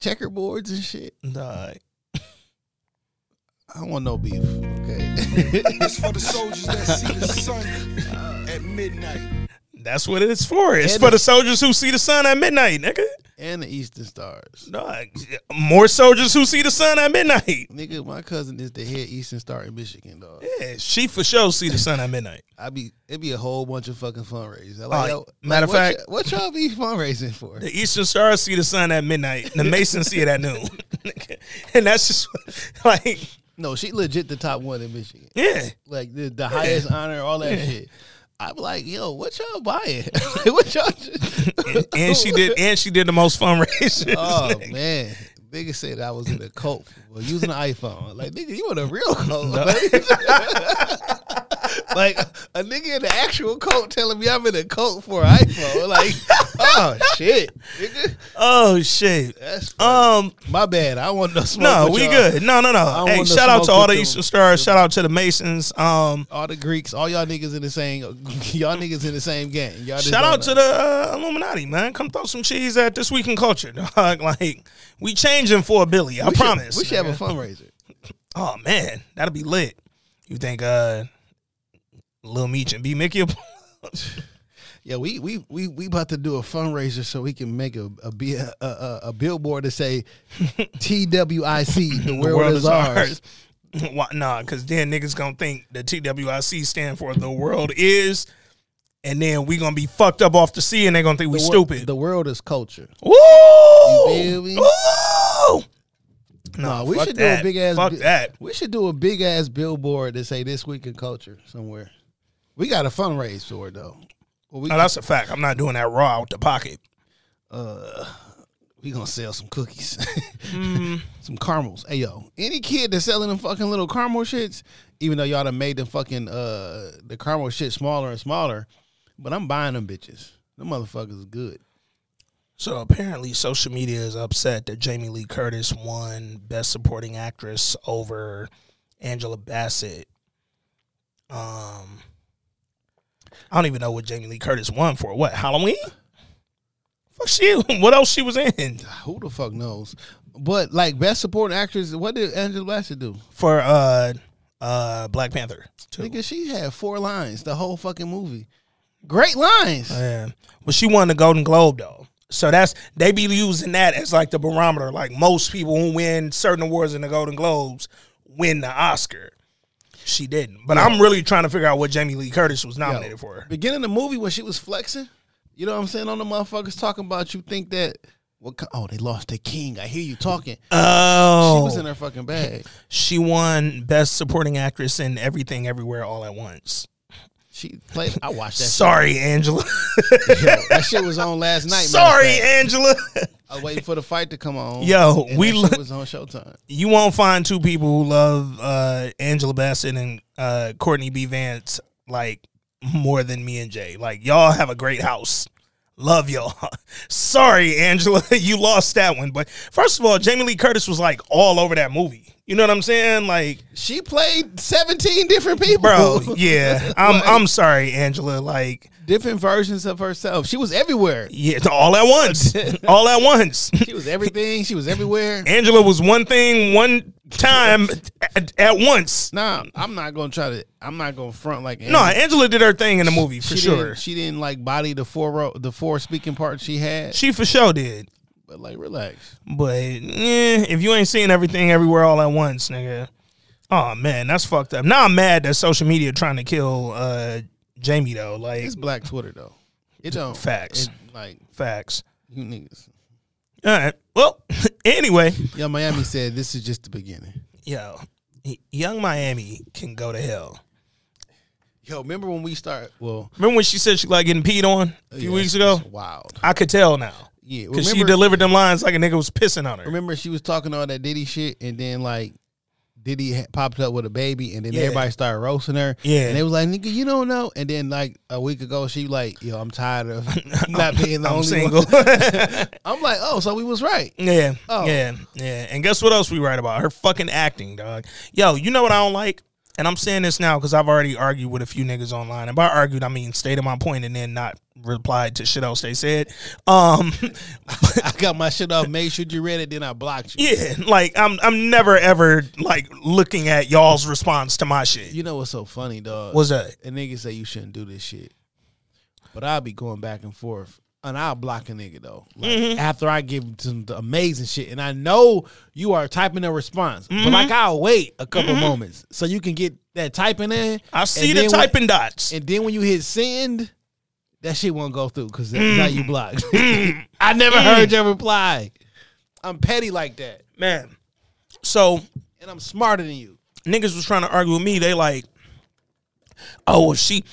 Checkerboards and shit. Nah. I don't want no beef. Okay. It's for the soldiers that see the sun at midnight. That's what it's for. It's And for the- the soldiers who see the sun at midnight, nigga. and the Eastern Stars. Dog. More soldiers who see the sun at midnight. Nigga, my cousin is the head Eastern Star in Michigan, dog. Yeah, she for sure see the sun at midnight. I be it be a whole bunch of fucking fundraisers. Uh, Like, yo, matter like, of what fact- y- what y'all be fundraising for? The Eastern Stars see the sun at midnight. The Masons see it at noon. and that's just like, No, she legit the top one in Michigan. yeah. Like the, the highest honor, all that shit. I'm like, yo, what y'all buying? what y'all? And, and she did and she did the most fundraisers. Oh nigga. man, nigga said I was in a cult for using an iPhone. Like nigga, you in a real cult? like a nigga in the actual cult telling me I'm in a cult for an iPhone. Like, oh shit, nigga. Oh shit. That's funny. Um my bad. I want no smoke. no, with we y'all. good. No, no, no. don't Hey, want shout out to smoke all with the them. Eastern Stars. Shout out to the Masons. Um, All the Greeks, all y'all niggas in the same, y'all niggas in the same gang. Y'all just shout don't out to the uh, Illuminati, man. Come throw some cheese at this week in culture, dog. Like we changing for a Billy. I We should- promise. we should have a fundraiser. Oh man, that'll be lit. You think uh Lil Meech and B Mickie? Yeah, we we we we about to do a fundraiser so we can make a a, a, a, a billboard to say TWIC, the world, is ours. Why, nah, because then niggas gonna think the TWIC stand for the world is, and then we gonna be fucked up off the sea, and they gonna think we wor- stupid. The world is culture. Woo! You feel me? Woo! No, we should that. do a big ass. Fuck that. We should do a big ass billboard that say "This Week in Culture" somewhere. We got to fundraise for it though. Well, we No, that's a fact. I'm not doing that raw out the pocket. uh, we gonna sell some cookies, Mm. some caramels. Hey yo, any kid that's selling them fucking little caramel shits, even though y'all done made them fucking uh the caramel shit smaller and smaller, but I'm buying them bitches. Them motherfuckers is good. So apparently, social media is upset that Jamie Lee Curtis won Best Supporting Actress over Angela Bassett. Um, I don't even know what Jamie Lee Curtis won for. What Halloween? Fuck she. What else she was in Who the fuck knows? But like best supporting actress, what did Angela Bassett do? for? Uh, uh, Black Panther. Too. Nigga, she had four lines the whole fucking movie. Great lines. Yeah, but she won the Golden Globe though. So that's they be using that as like the barometer. Like most people who win certain awards in the Golden Globes win the Oscar. She didn't. But I'm really trying to figure out what Jamie Lee Curtis was nominated Yo, for. Beginning of the movie when she was flexing, you know what I'm saying? On the motherfuckers talking about you think that what oh they lost their king. I hear you talking. Oh, She was in her fucking bag. She won Best Supporting Actress in Everything Everywhere All at Once. She played I watched that Sorry, Angela. Yo, that shit was on last night. Sorry. Angela. I was waiting for the fight to come on. Yo, we lo- was on Showtime. you won't find two people who love uh, Angela Bassett and uh, Courtney B. Vance like more than me and Jay. Like y'all have a great house. Love y'all. Sorry, Angela, you lost that one. But first of all, Jamie Lee Curtis was like all over that movie. You know what I'm saying? Like, She played 17 different people. bro, yeah. I'm Like, I'm sorry, Angela. Like, different versions of herself. She was everywhere. yeah, all at once, all at once. She was everything. She was everywhere. Angela was one thing, one time at, at once. Nah, I'm not gonna try to. I'm not gonna front like. No, Angela did her thing in the movie for she sure. Didn't, she didn't like body the four the four speaking parts she had. She for sure did. But like, relax. But eh, if you ain't seeing everything everywhere all at once, nigga. Oh man, that's fucked up. Now I'm mad that social media trying to kill uh Jamie though. Like It's Black Twitter though. It don't Facts. it, like facts. you niggas. All right. Well, anyway, Yo, Miami said this is just the beginning. yo, Yung Miami can go to hell. Yo, remember when we start? Well, Remember when she said she like getting peed on a few yeah, weeks ago? it's wild. I could tell now. Yeah, Because she delivered them lines like a nigga was pissing on her. Remember she was talking all that Diddy shit, and then like Diddy ha- popped up with a baby, and then Yeah. everybody started roasting her. Yeah. and they was like, "Nigga, you don't know." And then like a week ago, she like, "Yo, I'm tired of not being the I'm only single. one." I'm like, "Oh, so we was right." Yeah. Oh. Yeah. Yeah. And guess what else we write about? Her fucking acting, dog. Yo, you know what I don't like? And I'm saying this now because I've already argued with a few niggas online. And by argued, I mean stated my point and then not replied to shit else they said. Um, I got my shit off. Made sure you read it, then I blocked you. yeah, like I'm I'm never ever like looking at y'all's response to my shit. You know what's so funny, dog? What's that? A nigga say you shouldn't do this shit, but I'll be going back and forth, and I'll block a nigga though. Like, Mm-hmm. After I give him some amazing shit, and I know you are typing a response, Mm-hmm. but like I'll wait a couple moments so you can get that typing in. I see the typing when, dots. and then when you hit send, that shit won't go through because now you blocked. I never heard your reply. I'm petty like that, Man. So and I'm smarter than you. niggas was trying to argue with me. They like, oh, she,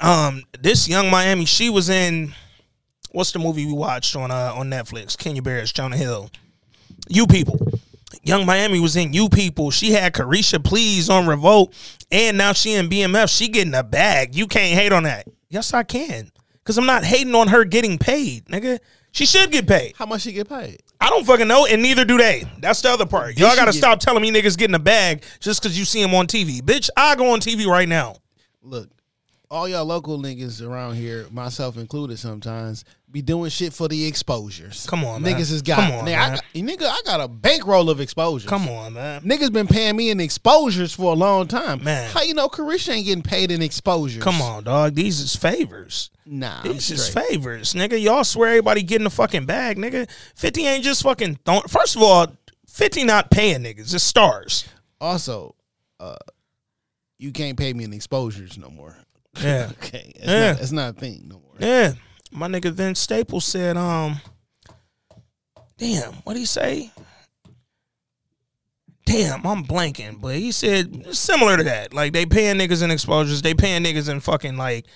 um, this Yung Miami, she was in, what's the movie we watched on uh on Netflix? Kenya Barris, Jonah Hill, You People. Yung Miami was in You People. She had Caresha Please on Revolt, and now she in BMF. She getting a bag. You can't hate on that. Yes, I can, cause I'm not hating on her getting paid, nigga. She should get paid. How much she get paid? I don't fucking know, and neither do they. That's the other part. Y'all gotta stop telling me niggas getting a bag just because you see him on TV. Bitch, I go on TV right now. look, all y'all local niggas around here, myself included, sometimes be doing shit for the exposures. Come on, man. niggas has got. Come on, nigga, I man. got, nigga, I got a bankroll of exposures. Come on, man. Niggas been paying me in exposures for a long time. Man. how you know Caresha ain't getting paid in exposures? Come on, dog. These is favors. nah, These is favors, nigga. Y'all swear everybody getting the fucking bag, nigga. 50 ain't just fucking throwing. First of all, 50 not paying niggas. It's stars. Also, uh, you can't pay me in exposures no more. Yeah. okay, it's Yeah. not, it's not a thing no more. Yeah. My nigga Vince Staples said, um, damn, what'd he say? damn, I'm blanking, but he said similar to that. Like they paying niggas in exposures, they paying niggas in fucking like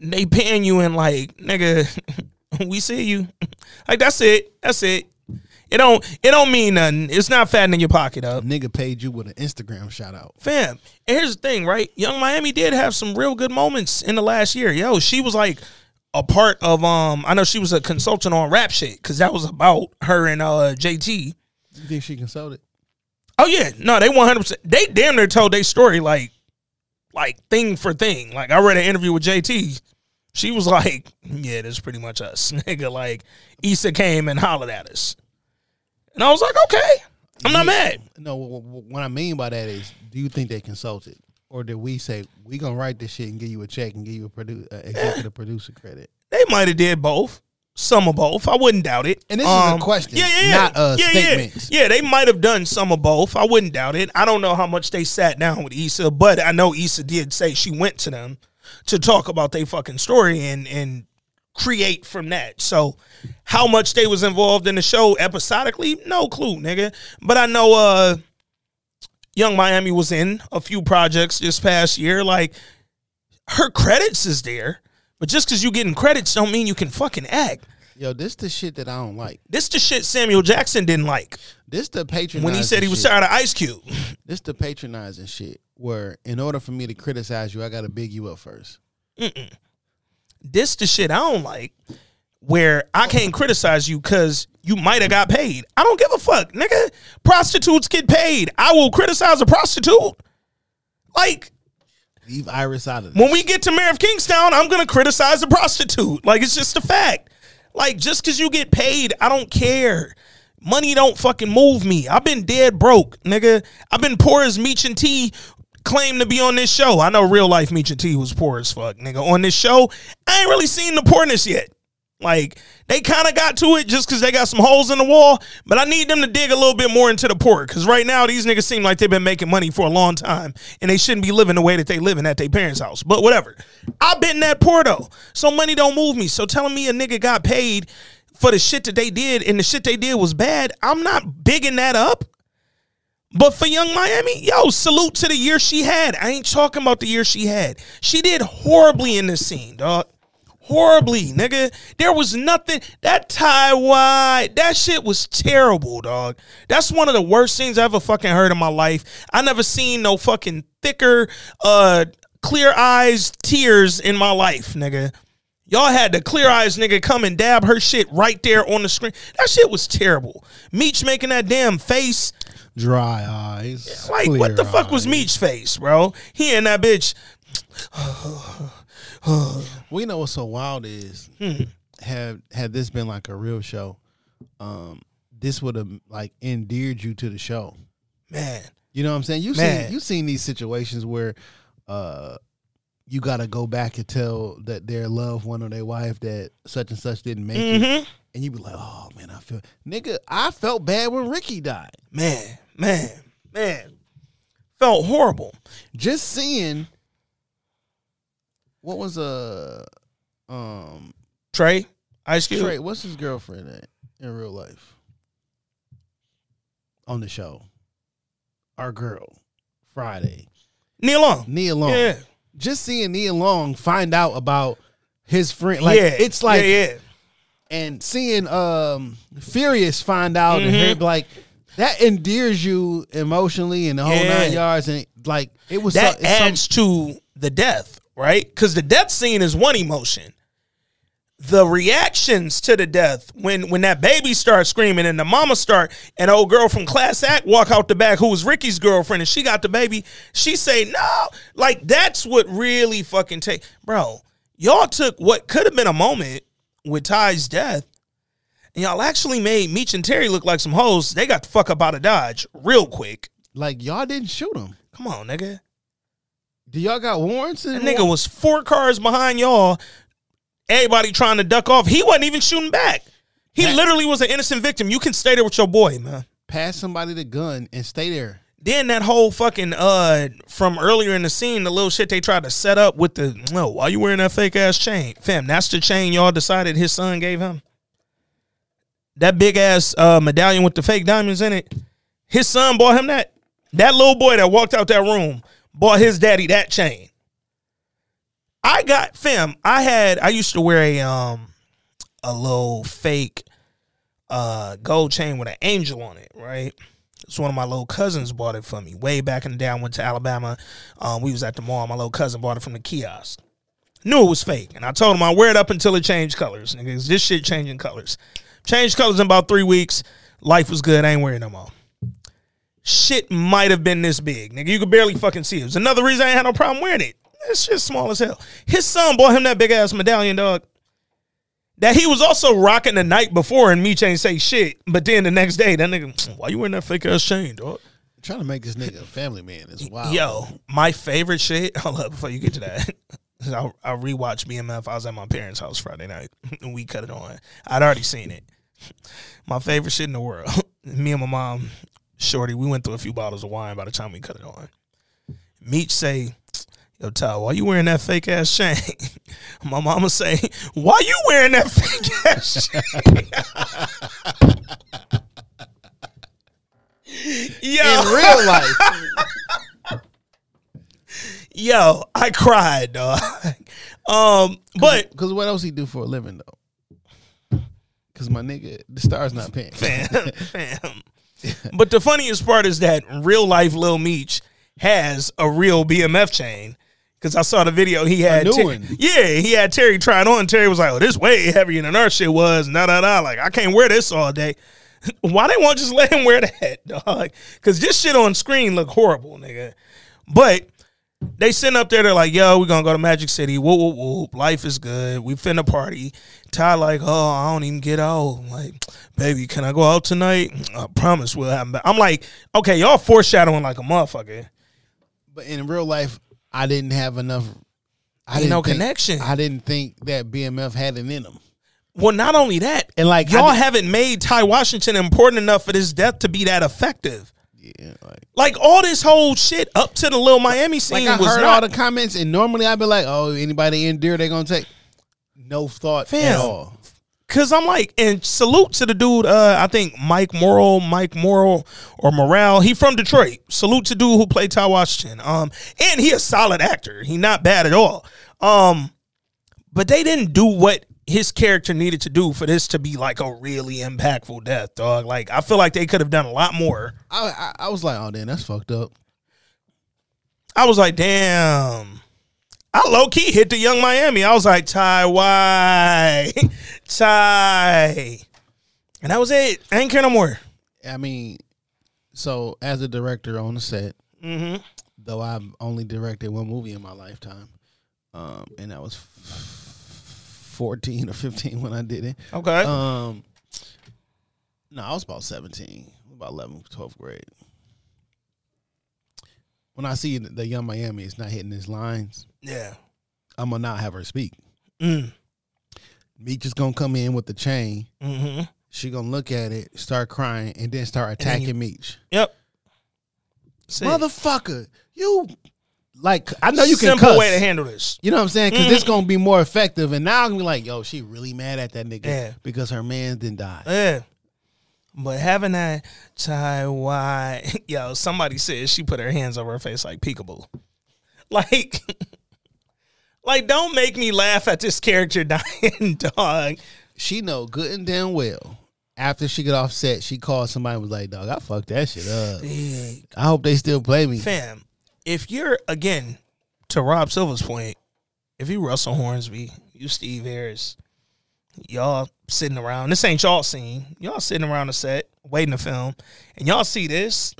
they paying you in like nigga, we see you. Like that's it. That's it. It don't it don't mean nothing. It's not fattening your pocket up. Nigga paid you with an Instagram shout out. Fam, and here's the thing, right? Yung Miami did have some real good moments in the last year. Yo, she was like a part of um I know she was a consultant on rap shit cuz that was about her and uh JT. You think she consulted? Oh yeah, no, they 100%. They damn near told their story like like thing for thing. Like I read an interview with JT. She was like, "Yeah, that's pretty much us, nigga." Like Issa came and hollered at us, and I was like, "Okay, I'm not mad." No, wh- wh- what I mean by that is, do you think they consulted, or did we say we gonna write this shit and give you a check and give you a produ- uh, executive producer credit? They might have did both. Some of both. I wouldn't doubt it. And this is a question, Yeah, yeah, yeah. not, uh, yeah, statements. Yeah. yeah, they might have done some of both. I wouldn't doubt it. I don't know how much they sat down with Issa, but I know Issa did say she went to them to talk about their fucking story and and create from that. So how much they was involved in the show episodically, no clue, nigga. But I know uh Yung Miami was in a few projects this past year. Like her credits is there, but just because you getting credits don't mean you can fucking act. Yo, this the shit that I don't like. This the shit Samuel Jackson didn't like This the patronizing when he said he was shit. tired of Ice Cube. This the patronizing shit. Where in order for me to criticize you, I got to big you up first. Mm-mm. This the shit I don't like. Where I can't criticize you because you might have got paid. I don't give a fuck, nigga. Prostitutes get paid. I will criticize a prostitute. Like Leave Iris out of this. when we get to Mayor of Kingstown, I'm gonna criticize a prostitute. Like it's just a fact. Like just because you get paid, I don't care. Money don't fucking move me. I've been dead broke, nigga. I've been poor as Meech and T claim to be on this show. I know real life Meech and T was poor as fuck, nigga. On this show, I ain't really seen the poorness yet. Like they kind of got to it just because they got some holes in the wall, but I need them to dig a little bit more into the poor because right now these niggas seem like they've been making money for a long time and they shouldn't be living the way that they living at their parents' house. But whatever, I've been in that poor though, so money don't move me. So telling me a nigga got paid for the shit that they did and the shit they did was bad, I'm not bigging that up. But for Yung Miami, yo, salute to the year she had. I ain't talking about the year she had. She did horribly in this scene, dog. Horribly, nigga. There was nothing. That Ty why, that shit was terrible, dog. That's one of the worst things I ever fucking heard in my life. I never seen no fucking thicker, uh, clear eyes tears in my life, nigga. Y'all had the clear eyes nigga come and dab her shit right there on the screen. That shit was terrible. Meech making that damn face. Dry eyes. Like, what the fuck was Meech's face, bro? He and that bitch. we know what's so wild is Hmm. had had this been like a real show, um, this would have like endeared you to the show. Man. You know what I'm saying? You Man. seen you seen these situations where uh you gotta go back and tell that their loved one or their wife that such and such didn't make Mhm. it. And you be like, oh man, I feel nigga, I felt bad when Ricky died. Man, man, man. Felt horrible. Just seeing what was uh um Trey, Ice Cube. Trey, what's his girlfriend at in real life? On the show. Our girl. Friday. Nia Long. Nia Long. Yeah. Just seeing Nia Long find out about his friend. Like Yeah. it's like Yeah, yeah. and seeing um Furious find out and Mhm. her like that endears you emotionally and the whole Yeah. nine yards and like it was that so- it's some- adds to the death, right? Because the death scene is one emotion. The reactions to the death when when that baby starts screaming and the mama start and old girl from class act walk out the back who was Ricky's girlfriend and she got the baby she say no like that's what really fucking take bro y'all took what could have been a moment with Ty's death and y'all actually made Meech and Terry look like some hoes they got the fuck up out of Dodge real quick like y'all didn't shoot him. come on nigga Do y'all got warrants? That nigga was four cars behind y'all. Everybody trying to duck off. He wasn't even shooting back. He literally was an innocent victim. You can stay there with your boy, man. pass somebody the gun and stay there. Then that whole fucking uh from earlier in the scene, the little shit they tried to set up with the no, why you wearing that fake ass chain? Fam, that's the chain y'all decided his son gave him. That big ass uh medallion with the fake diamonds in it. His son bought him that. That little boy that walked out that room bought his daddy that chain. I got fam. I had I used to wear a um a little fake uh gold chain with an angel on it, right? It's one of my little cousins bought it for me way back in the day. I went to Alabama. Um, we was at the mall. My little cousin bought it from the kiosk. Knew it was fake, and I told him I wear it up until it changed colors. Niggas, this shit changing colors. Changed colors in about three weeks. Life was good. I ain't wearing no more. Shit might have been this big, nigga. You could barely fucking see it. It's another reason I ain't had no problem wearing it. It's just small as hell. His son bought him that big ass medallion, dog. That he was also rocking the night before, and me ain't say shit. But then the next day, that nigga, why you wearing that fake ass chain, dog? trying to make this nigga a family man is wild. Yo, my favorite shit. Hold up, before you get to that, I, I rewatched BMF. I was at my parents' house Friday night, and we cut it on. I'd already seen it. My favorite shit in the world. Me and my mom, Shorty, we went through a few bottles of wine by the time we cut it on. Meech say, Yo, Ty, why you wearing that fake ass chain? My mama say, Why you wearing that fake ass chain? Yo. In real life. Yo, I cried, dog. Um, but because what else he do for a living though? Because my nigga, the star's not paying. Fam, fam. But the funniest part is that real life Lil Meech has a real BMF chain. Cause I saw the video he had. new Ter- yeah, he had Terry trying on. Terry was like, "Oh, this way heavier than our shit was." Nah, nah, nah. Like I can't wear this all day. Why they won't just let him wear that, dog? Cause this shit on screen look horrible, nigga. But they sitting up there, they're like, yo, we're gonna go to Magic City. Whoop, whoop, whoop. Life is good. We finna party. Ty like, oh, I don't even get out. I'm like, baby, can I go out tonight? I promise we'll have I'm like, okay, y'all foreshadowing like a motherfucker. But in real life, I didn't have enough. I didn't no think- connection. I didn't think that BMF had it in them. Well, not only that, And like y'all haven't made Ty Washington important enough for this death to be that effective. Yeah, like, Like all this whole shit up to the little Miami scene like I was heard not all the comments, and normally I'd be like, "Oh, anybody in there, they gonna take." No thought Fam. at all. Cause I'm like, and salute to the dude. Uh, I think Mike Morrill, Mike Morrill or Morale. He from Detroit. Salute to dude who played Ty Washington. Um, and he a solid actor. He not bad at all. Um, but they didn't do what his character needed to do for this to be like a really impactful death, dog. Like I feel like they could have done a lot more. I, I I was like, "Oh, damn, that's fucked up." I was like, damn. I low key hit the Yung Miami. I was like, Ty, why? Ty. And that was it. I ain't care no more. I mean, so as a director on the set, Mm-hmm. though I've only directed one movie in my lifetime, um, and that was f- fourteen or fifteen when I did it. Okay. Um, no, I was about seventeen, about 11th, 12th grade. When I see the Yung Miami is not hitting his lines, Yeah. I'm gonna not have her speak. Mm. Meech just gonna come in with the chain. Mm-hmm. She gonna look at it, start crying, and then start attacking you- Meech. Yep. See. Motherfucker, you like I know you can Simple cuss. way to handle this. You know what I'm saying? Because this mm-hmm. gonna be more effective. And now I'm gonna be like, yo, she really mad at that nigga Yeah. because her man didn't die. Yeah. But having that Ty why yo, somebody said she put her hands over her face like peekaboo. Like like don't make me laugh at this character dying, dog. She know good and damn well. After she got off set, she called somebody and was like, dog, I fucked that shit up. Yeah. I hope they still play me. Fam, if you're again to Rob Silver's point, if you Russell Hornsby, you Steve Harris, y'all sitting around. This ain't y'all scene. Y'all sitting around the set waiting to film, and y'all see this.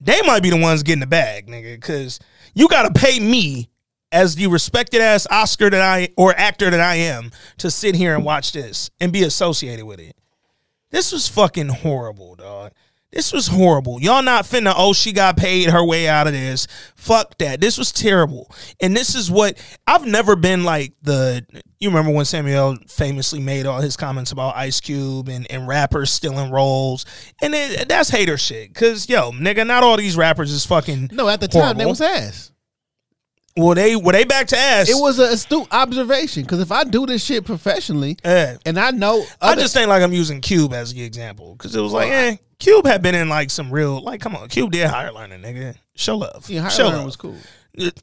They might be the ones getting the bag, nigga, because you gotta pay me as the respected ass Oscar that I or actor that I am to sit here and watch this and be associated with it. This was fucking horrible, dog. This was horrible. Y'all not finna, oh, she got paid her way out of this. Fuck that. This was terrible. And this is what I've never been like the you remember when Samuel famously made all his comments about Ice Cube and, and rappers stealing roles. And it, that's hater shit. Cause yo, nigga, not all these rappers is fucking No, at the time they was ass. Well, they were they back to ass. It was an astute observation because if I do this shit professionally, Yeah. and I know, I just think like I'm using Cube as the example because it was like, eh, Cube had been in like some real like, come on, Cube did higher learning, nigga. Show love. yeah, Show Learning love. was cool,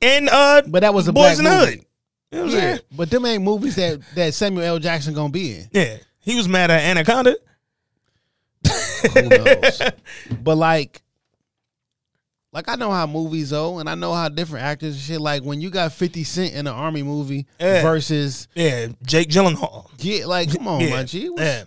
And uh, but that was a Boys black in the movie. Hood. You know what I'm Yeah, saying? but them ain't movies that that Samuel L. Jackson gonna be in. Yeah, he was mad at Anaconda. Who knows? but like, like I know how movies go, and I know how different actors and shit. Like when you got Fifty Cent in an army movie Yeah. versus Yeah, Jake Gyllenhaal. yeah, like come on, yeah, my G. yeah.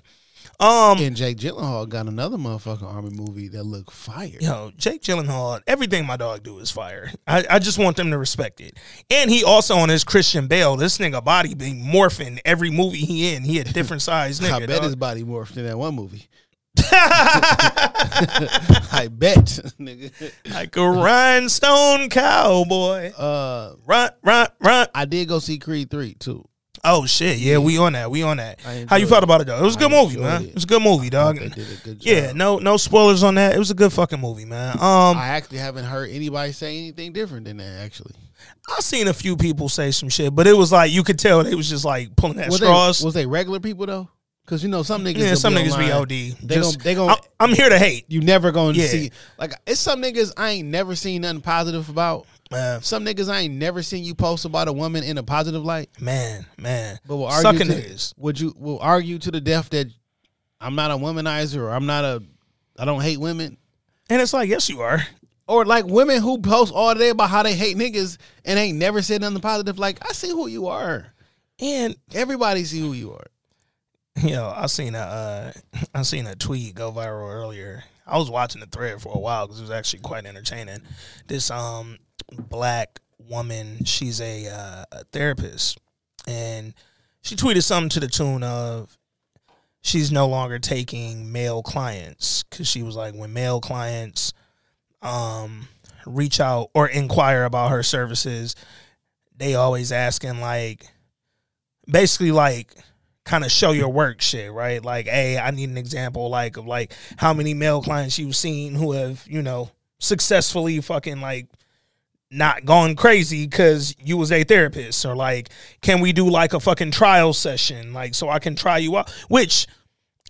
Um, And Jake Gyllenhaal got another motherfucking army movie that looked fire. Yo, Jake Gyllenhaal, everything my dog do is fire. I, I just want them to respect it. And he also on his Christian Bale, this nigga body being morphing every movie he in. He a different size nigga. I bet dog. his body morphed in that one movie. I bet, nigga. like a rhinestone cowboy. Uh, Run, run, run. I did go see Creed three too. Oh shit, yeah, we on that. We on that. How you felt about it though? It was a good movie, man. it. It was a good movie, dog. They did a good. Yeah, no no spoilers on that. It was a good fucking movie, man. Um I actually haven't heard anybody say anything different than that. Actually, I seen a few people say some shit, but it was like you could tell they was just like pulling at was straws. they was they regular people though? Because you know some niggas. yeah, some be niggas be. OD. They Just- gon' they gon' I'm, I'm here to hate. you never gonna Yeah. see like it's some niggas I ain't never seen nothing positive about. Man, Some niggas I ain't never seen you post about a woman in a positive light. man, man. But we'll argue Sucking to, niggas. Would you will argue to the death that I'm not a womanizer or I'm not a I don't hate women And it's like, yes, you are. or like women who post all day about how they hate niggas and ain't never said nothing positive. Like I see who you are. And Everybody see who you are. Yo, I seen a uh, I seen a tweet go viral earlier. I was watching the thread for a while because it was actually quite entertaining. This um black woman, she's a, uh, a therapist, and she tweeted something to the tune of she's no longer taking male clients because she was like when male clients um reach out or inquire about her services, they always asking like basically like kind of show your work shit, right? Like, hey, I need an example like of like how many male clients you've seen who have, you know, successfully fucking like not gone crazy because you was a therapist or like can we do like a fucking trial session like so i can try you out? Which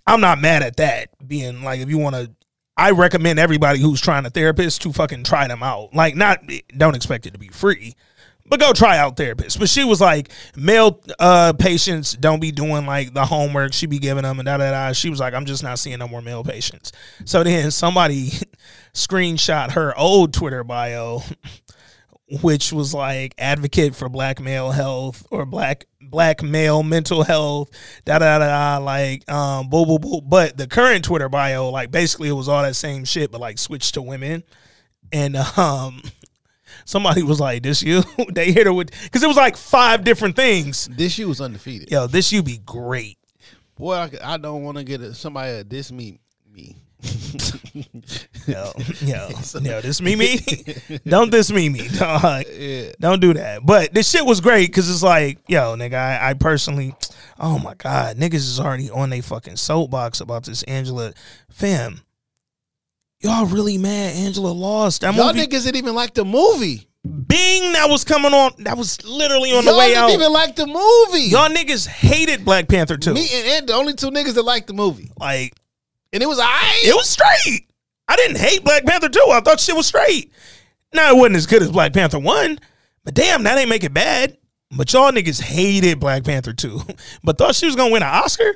i'm not mad at that being like if you want to i recommend everybody who's trying a therapist to fucking try them out. Like not don't expect it to be free but go try out therapists. But she was like, male uh, patients don't be doing like the homework she be giving them and da da da. She was like, I'm just not seeing no more male patients. So then somebody screenshot her old Twitter bio, which was like advocate for black male health or black black male mental health, da da da da, like um boo boo boo. But the current Twitter bio, like basically it was all that same shit, but like switched to women. And um somebody was like, "This you?" they hit her with because it was like five different things. This you was undefeated. Yo, this you be great. Boy, I, I don't want to get a, somebody to diss me. Me. Yo, yo, yo, this me me. Don't this me me, dog. Yeah. Don't do that. But this shit was great because it's like, yo, nigga, I, I personally, oh my god, niggas is already on they fucking soapbox about this Angela, fam. Y'all really mad Angela lost that Y'all movie? niggas didn't even like the movie. Bing, that was coming on. That was literally on Y'all the way out. didn't even like the movie. Y'all niggas hated Black Panther 2. Me and Ed, the only two niggas that liked the movie. Like And it was I. it was straight. I didn't hate Black Panther 2. I thought shit was straight. Now it wasn't as good as Black Panther 1, but damn, that ain't make it bad. But y'all niggas hated Black Panther 2, but thought she was gonna win an Oscar.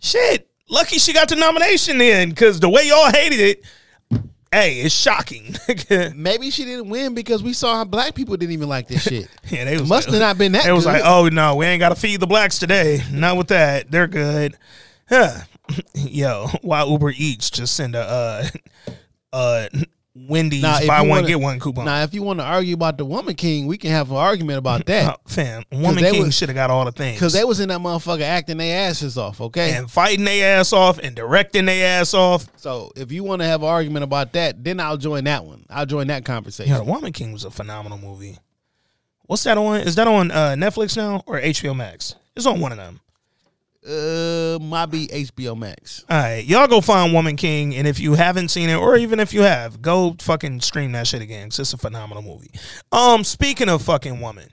Shit, lucky she got the nomination then, because the way y'all hated it, hey, it's shocking. Maybe she didn't win because we saw how black people didn't even like this shit. yeah, they was Must have not been that It was like, oh no, we ain't gotta feed the blacks today. Not with that. They're good. Huh. Yo, why Uber Eats just send a uh uh Wendy's Now, if buy one wanna- get one coupon. Now, if you want to argue about the Woman King, we can have an argument about that. Uh, fam, Woman they King should have got all the things. Because they was in that motherfucker acting their asses off, okay? and fighting their ass off and directing their ass off. so if you want to have an argument about that, then I'll join that one. I'll join that conversation. Yeah, the Woman King was a phenomenal movie. What's that on? Is that on uh, Netflix now or HBO Max? It's on one of them. Uh, might be HBO Max. All right, y'all go find Woman King, and if you haven't seen it, or even if you have, go fucking stream that shit again. 'cause it's a phenomenal movie. Um, speaking of fucking woman,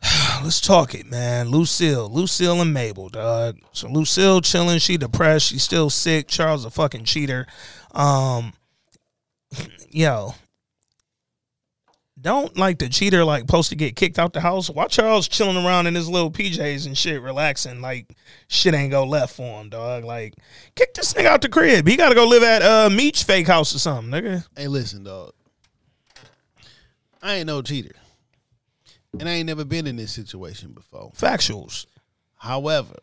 let's talk it, man. Lucille, Lucille and Mabel, dog. So Lucille chilling, she depressed, she's still sick. Charles a fucking cheater. Um, yo, don't like the cheater like supposed to get kicked out the house. Why Charles chilling around in his little PJs and shit, relaxing like shit ain't go left for him, dog. Like kick this nigga out the crib. He got to go live at uh Meech fake house or something, nigga. Hey, listen, dog. I ain't no cheater, and I ain't never been in this situation before. Factuals. However,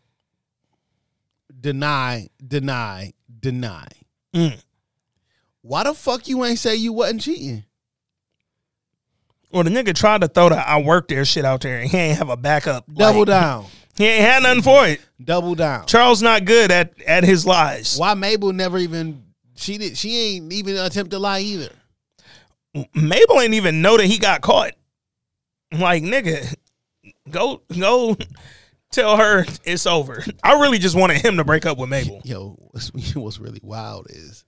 deny, deny, deny. Mm. Why the fuck you ain't say you wasn't cheating? Well, the nigga tried to throw the I work there shit out there and he ain't have a backup. Double like, down. He ain't had nothing for it. Double down. Charles not good at at his lies. Why Mabel never even she did she ain't even attempt to lie either. Mabel ain't even know that he got caught. Like, nigga, go go tell her it's over. I really just wanted him to break up with Mabel. Yo, what's, really wild is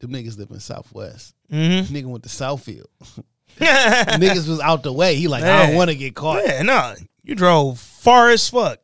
them niggas live in Southwest. Mhm. Nigga went to Southfield. niggas was out the way. He like, I don't want to get caught. Yeah, nah. You drove far as fuck.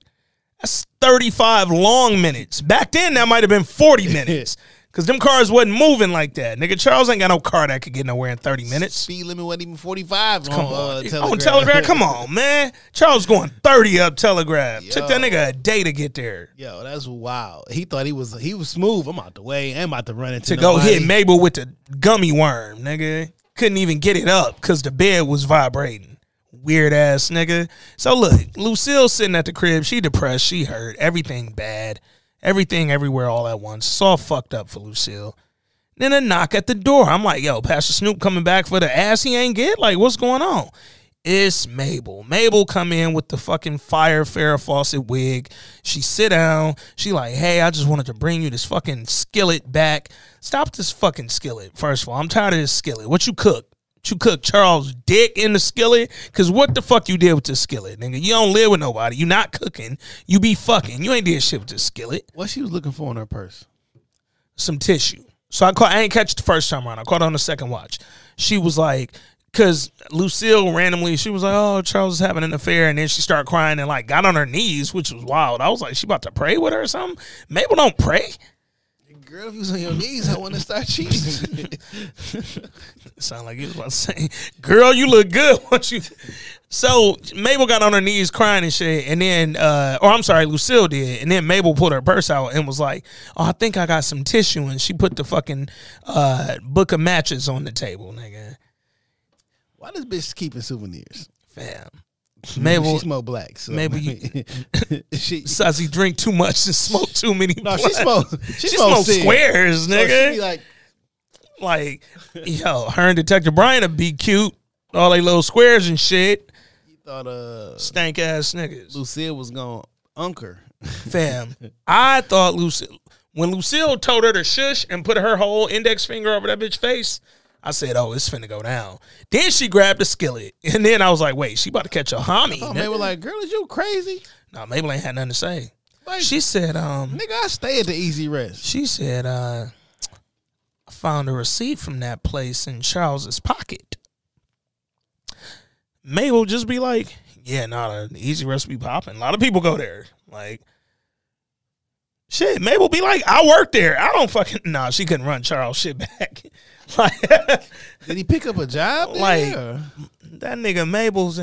That's 35 long minutes. Back then, that might have been 40 minutes. Because them cars wasn't moving like that. Nigga, Charles ain't got no car that could get nowhere in 30 minutes. Speed limit wasn't even 45 Come on, on. uh, on Telegraph. Telegraph, come on, man. Charles going 30 up Telegraph. Took that nigga a day to get there. Yo, that's wild. He thought he was he was smooth. I'm out the way. I'm about to run into to go hit Mabel with the gummy worm, nigga. Couldn't even get it up because the bed was vibrating. Weird ass nigga. So look, Lucille sitting at the crib. She depressed. She hurt. Everything bad. Everything everywhere all at once. It's all fucked up for Lucille. Then a knock at the door. I'm like, yo, Pastor Snoop coming back for the ass he ain't get? Like, what's going on? It's Mabel. Mabel come in with the fucking fire Farrah Fawcett wig. She sit down. She like, hey, I just wanted to bring you this fucking skillet back. Stop this fucking skillet. First of all, I'm tired of this skillet. What you cook? What you cook Charles dick in the skillet? Cause what the fuck you did with the skillet, nigga? You don't live with nobody. You not cooking. You be fucking. You ain't did shit with the skillet. What she was looking for in her purse? Some tissue. So I caught. I ain't catch the first time around. I caught on the second watch. She was like, because Lucille randomly, she was like, "Oh, Charles is having an affair," and then she started crying and like got on her knees, which was wild. I was like, "She about to pray with her or something?" Mabel don't pray. Girl, if you was on your knees, I want to start cheating. Sound like you was about to say, "Girl, you look good." What you? So Mabel got on her knees crying and shit, and then, uh, or I'm sorry, Lucille did, and then Mabel pulled her purse out and was like, "Oh, I think I got some tissue," and she put the fucking uh, book of matches on the table, nigga. Why this bitch keeping souvenirs? Fam. Maybe she smoke black. So Maybe you, she says he drink too much and smoke too many. No, she smoke- she She, smoke squares, So nigga. she be like, like, yo, her and Detective Bryant would be cute. All they little squares and shit. You thought uh Stank ass niggas. Lucille was gonna unker. Fam, I thought Lucille when Lucille told her to shush and put her whole index finger over that bitch face. I said, "Oh, it's finna go down." Then she grabbed the skillet, and then I was like, "Wait, she about to catch a homie." Oh, they were like, "Girl, is you crazy?" "No, Mabel ain't had nothing to say." Like, she said, "Um, nigga, I stay at the Easy Rest." She said, uh, I found a receipt from that place in Charles's pocket. Mabel just be like, yeah, nah, the easy recipe popping. A lot of people go there. Like, shit, Mabel be like, I work there. I don't fucking, nah, she couldn't run Charles shit back. like, Did he pick up a job? like, or- that nigga Mabel's,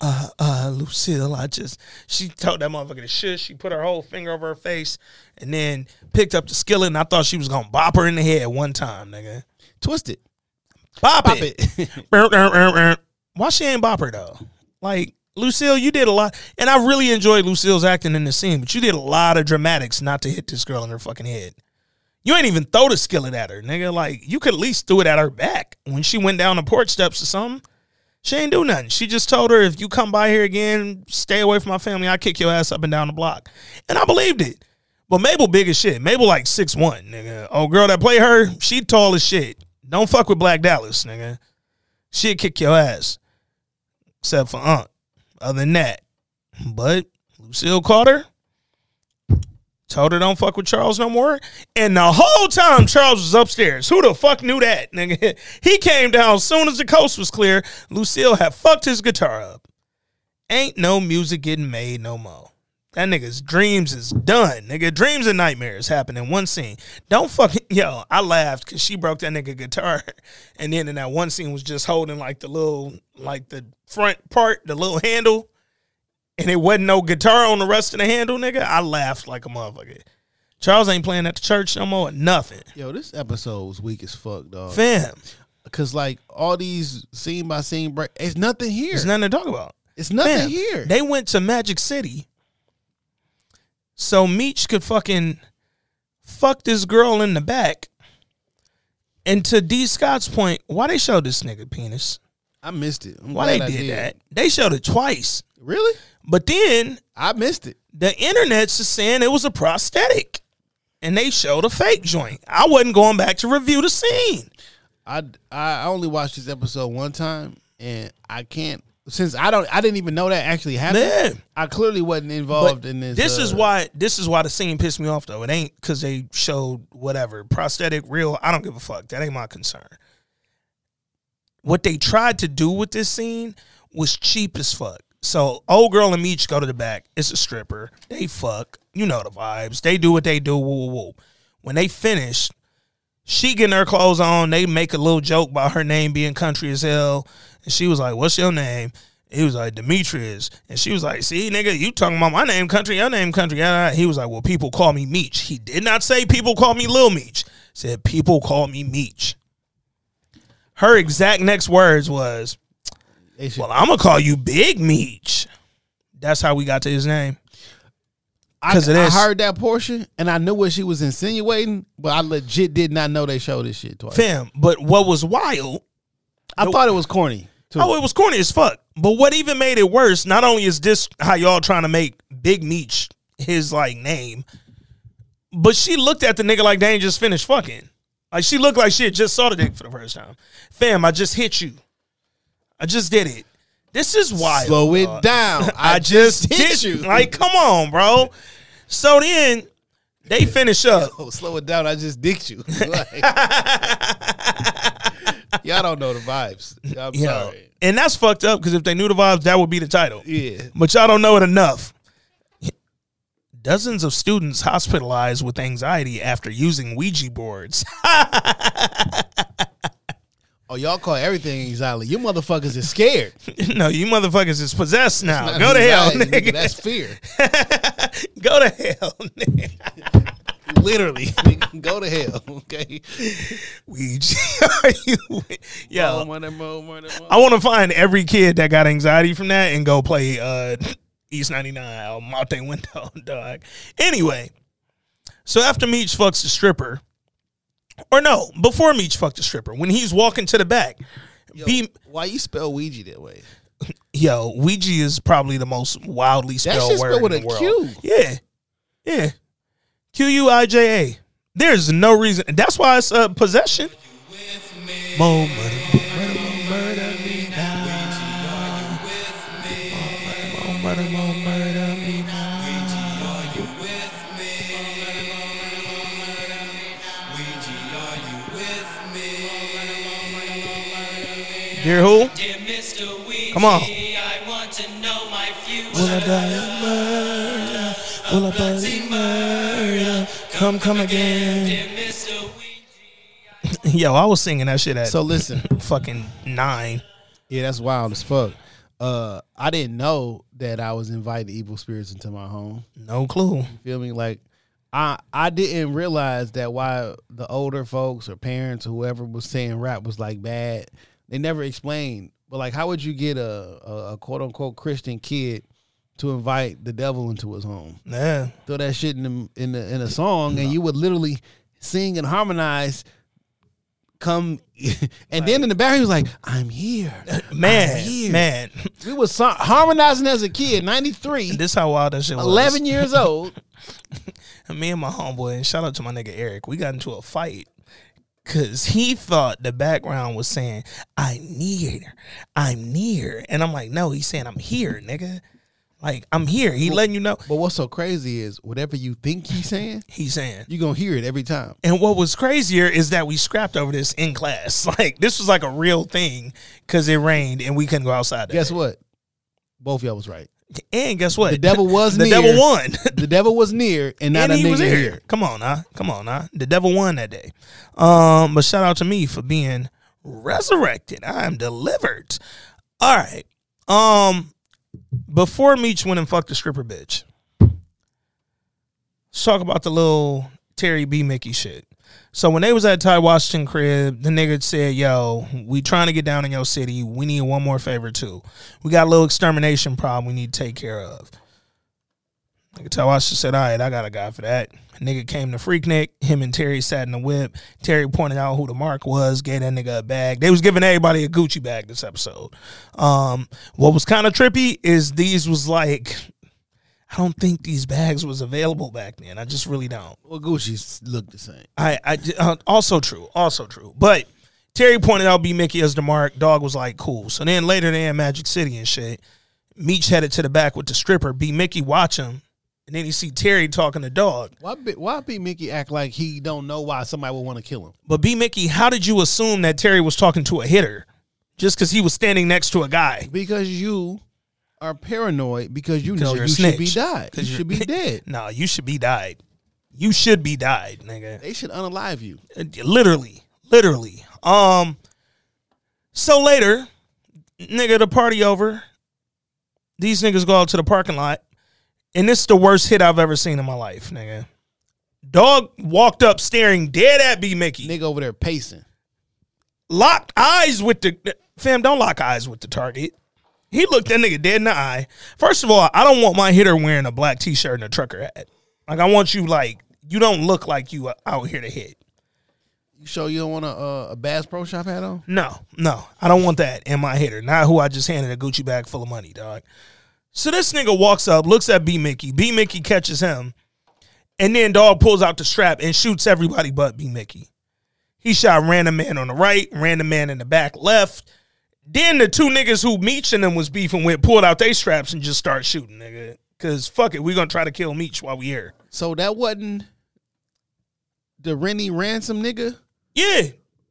uh, uh, Lucille, I just, she told that motherfucker to shush. She put her whole finger over her face and then picked up the skillet and I thought she was gonna bop her in the head one time, nigga. Twist it. Bop, Bop it. Why she ain't bop her though? Like, Lucille, you did a lot, and I really enjoyed Lucille's acting in the scene, but you did a lot of dramatics not to hit this girl in her fucking head. You ain't even throw the skillet at her, nigga. Like, you could at least throw it at her back when she went down the porch steps or something. She ain't do nothing. She just told her, if you come by here again, stay away from my family, I'll kick your ass up and down the block. And I believed it. But Mabel big as shit. Mabel like six one, nigga. Oh, girl that play her, she tall as shit. Don't fuck with Black Dallas, nigga. She'll kick your ass. Except for Aunt. Other than that. But Lucille Carter, Told her don't fuck with Charles no more. And the whole time Charles was upstairs. Who the fuck knew that? Nigga? He came down as soon as the coast was clear. Lucille had fucked his guitar up. Ain't no music getting made no more. That nigga's dreams is done. Nigga, dreams and nightmares happen in one scene. Don't fucking yo. I laughed because she broke that nigga guitar, and then in that one scene was just holding like the little, like the front part, the little handle, and it wasn't no guitar on the rest of the handle, nigga. I laughed like a motherfucker. Charles ain't playing at the church no more. Nothing. Yo, this episode was weak as fuck, dog. Fam. Cause like all these scene by scene break, it's nothing here. There's nothing to talk about. It's nothing Fam, here. They went to Magic City so Meech could fucking fuck this girl in the back. And to D Scott's point, why they show this nigga penis? I missed it. I'm why they did, did. that? They showed it twice. Really? But then I missed it. The internet's just saying it was a prosthetic. And they showed a fake joint. I wasn't going back to review the scene. I I only watched this episode one time, and I can't since I don't I didn't even know that actually happened. Yeah. I clearly wasn't involved But in this. This is uh, why this is why the scene pissed me off though. It ain't because they showed whatever prosthetic, real. I don't give a fuck. That ain't my concern. What they tried to do with this scene was cheap as fuck. So old girl and Meech go to the back. It's a stripper. They fuck. You know the vibes. They do what they do. Woo, woo, woo. When they finish, she getting her clothes on. They make a little joke about her name being country as hell. And she was like, What's your name? He was like, Demetrius. And she was like, See, nigga, you talking about my name country, your name country. He was like, Well, people call me Meech. He did not say people call me Lil Meech. Said people call me Meech. Her exact next words was, Well, I'm gonna call you Big Meech. That's how we got to his name. I, Because I heard that portion and I knew what she was insinuating, but I legit did not know they showed this shit twice. Fam, but what was wild I thought it was corny. Too. Oh, it was corny as fuck. But what even made it worse, not only is this how y'all trying to make Big Meech his like name, but she looked at the nigga like they ain't just finished fucking. Like she looked like she had just saw the dick for the first time. Fam, I just hit you. I just did it. This is wild. Slow it down. I, just hit did you. Like, come on, bro. So then they finish up. Oh, slow it down. I just dicked you. Like- y'all don't know the vibes. I'm Yo, sorry. And that's fucked up because if they knew the vibes, that would be the title. Yeah. But y'all don't know it enough. Dozens of students hospitalized with anxiety after using Ouija boards. Oh, y'all call everything anxiety. You motherfuckers is scared. no, you motherfuckers is possessed now. Go to hell, nigga. That's fear. Go to hell, nigga. Literally. nigga. Go to hell. Okay. Ouija. Are you? Yo. I want to find every kid that got anxiety from that and go play uh, East 99 or Monte Window, dog. Anyway, so after Meech fucks the stripper, or no, before Meech fucked the stripper, when he's walking to the back, Yo, B, why you spell Ouija that way? yo, Ouija is probably the most wildly spelled shit's word spelled with in the a world. Q. Yeah, yeah, Q U I J A. There's no reason. That's why it's uh, possession. More money, more money, Dear who? Come on. Will I die in murder? Will I die in murder? Come, come again. Yo, I was singing that shit at So listen. fucking nine. Yeah, that's wild as fuck. Uh, I didn't know that I was inviting evil spirits into my home. No clue. You feel me? Like, I I didn't realize that why the older folks or parents or whoever was saying rap was like bad. They never explained. But like, how would you get a a, a quote unquote Christian kid to invite the devil into his home? Yeah. Throw that shit in the, in the, in a song, and you would literally sing and harmonize. Come, and then in the back he was like, "I'm here, Man, I'm here." man. We was so- harmonizing as a kid, ninety three. This how wild that shit was. 11 years old. And me and my homeboy, and shout out to my nigga Eric, we got into a fight because he thought the background was saying, I'm near, I'm near. And I'm like, no, he's saying, I'm here, nigga. Like I'm here. He letting you know. But what's so crazy is whatever you think he's saying, he's saying. You're gonna hear it every time. And what was crazier is that we scrapped over this in class. Like this was like a real thing because it rained and we couldn't go outside. Guess day. what? Both y'all was right. And guess what? The devil was the near. devil won. the devil was near, and not and a he nigga was here. here. Come on, now. Come on, now. The devil won that day. Um, but shout out to me for being resurrected. I am delivered. All right. Um, before Meech went and fucked the stripper bitch, let's talk about the little Terry B. Mickie shit. So when they was at Ty Washington crib, the nigga said, "Yo, we trying to get down in your city. We need one more favor too. We got a little extermination problem we need to take care of." Nigga Ty Washington said, "All right, I got a guy for that." Nigga came to Freaknik. Him and Terry sat in the whip. Terry pointed out who the mark was. Gave that nigga a bag. They was giving everybody a Gucci bag this episode. Um, what was kind of trippy is these was like, I don't think these bags was available back then. I just really don't. Well, Gucci's look the same. I, I uh, also true, also true. But Terry pointed out B Mickie as the mark. Dog was like, cool. So then later they in Magic City and shit. Meech headed to the back with the stripper. B Mickie watch him, and then you see Terry talking to Dog. Why? Be, why B Mickie act like he don't know why somebody would want to kill him? But B Mickie, how did you assume that Terry was talking to a hitter just because he was standing next to a guy? Because you are paranoid. Because you know you should be died. You should be dead. No, you should be died. You should be died, nigga. They should unalive you. Literally, literally. Um. So later, nigga, the party over. These niggas go out to the parking lot, and this is the worst hit I've ever seen in my life, nigga. Dog walked up staring dead at B Mickie. Nigga over there pacing. Locked eyes with the fam. Don't lock eyes with the target. He looked that nigga dead in the eye. First of all, I don't want my hitter wearing a black t shirt and a trucker hat. Like I want you like you don't look like you out here to hit. You sure you don't want a uh, a Bass Pro Shop hat on? No, no, I don't want that in my hitter. Not who I just handed a Gucci bag full of money, dog. So this nigga walks up, looks at B Mickie. B Mickie catches him, and then dog pulls out the strap and shoots everybody but B Mickie. He shot random man on the right, random man in the back left. Then the two niggas who Meech and them was beefing with pulled out their straps and just start shooting, nigga. Cause fuck it, we gonna try to kill Meech while we here. So that wasn't the Rennie Ransom nigga. Yeah.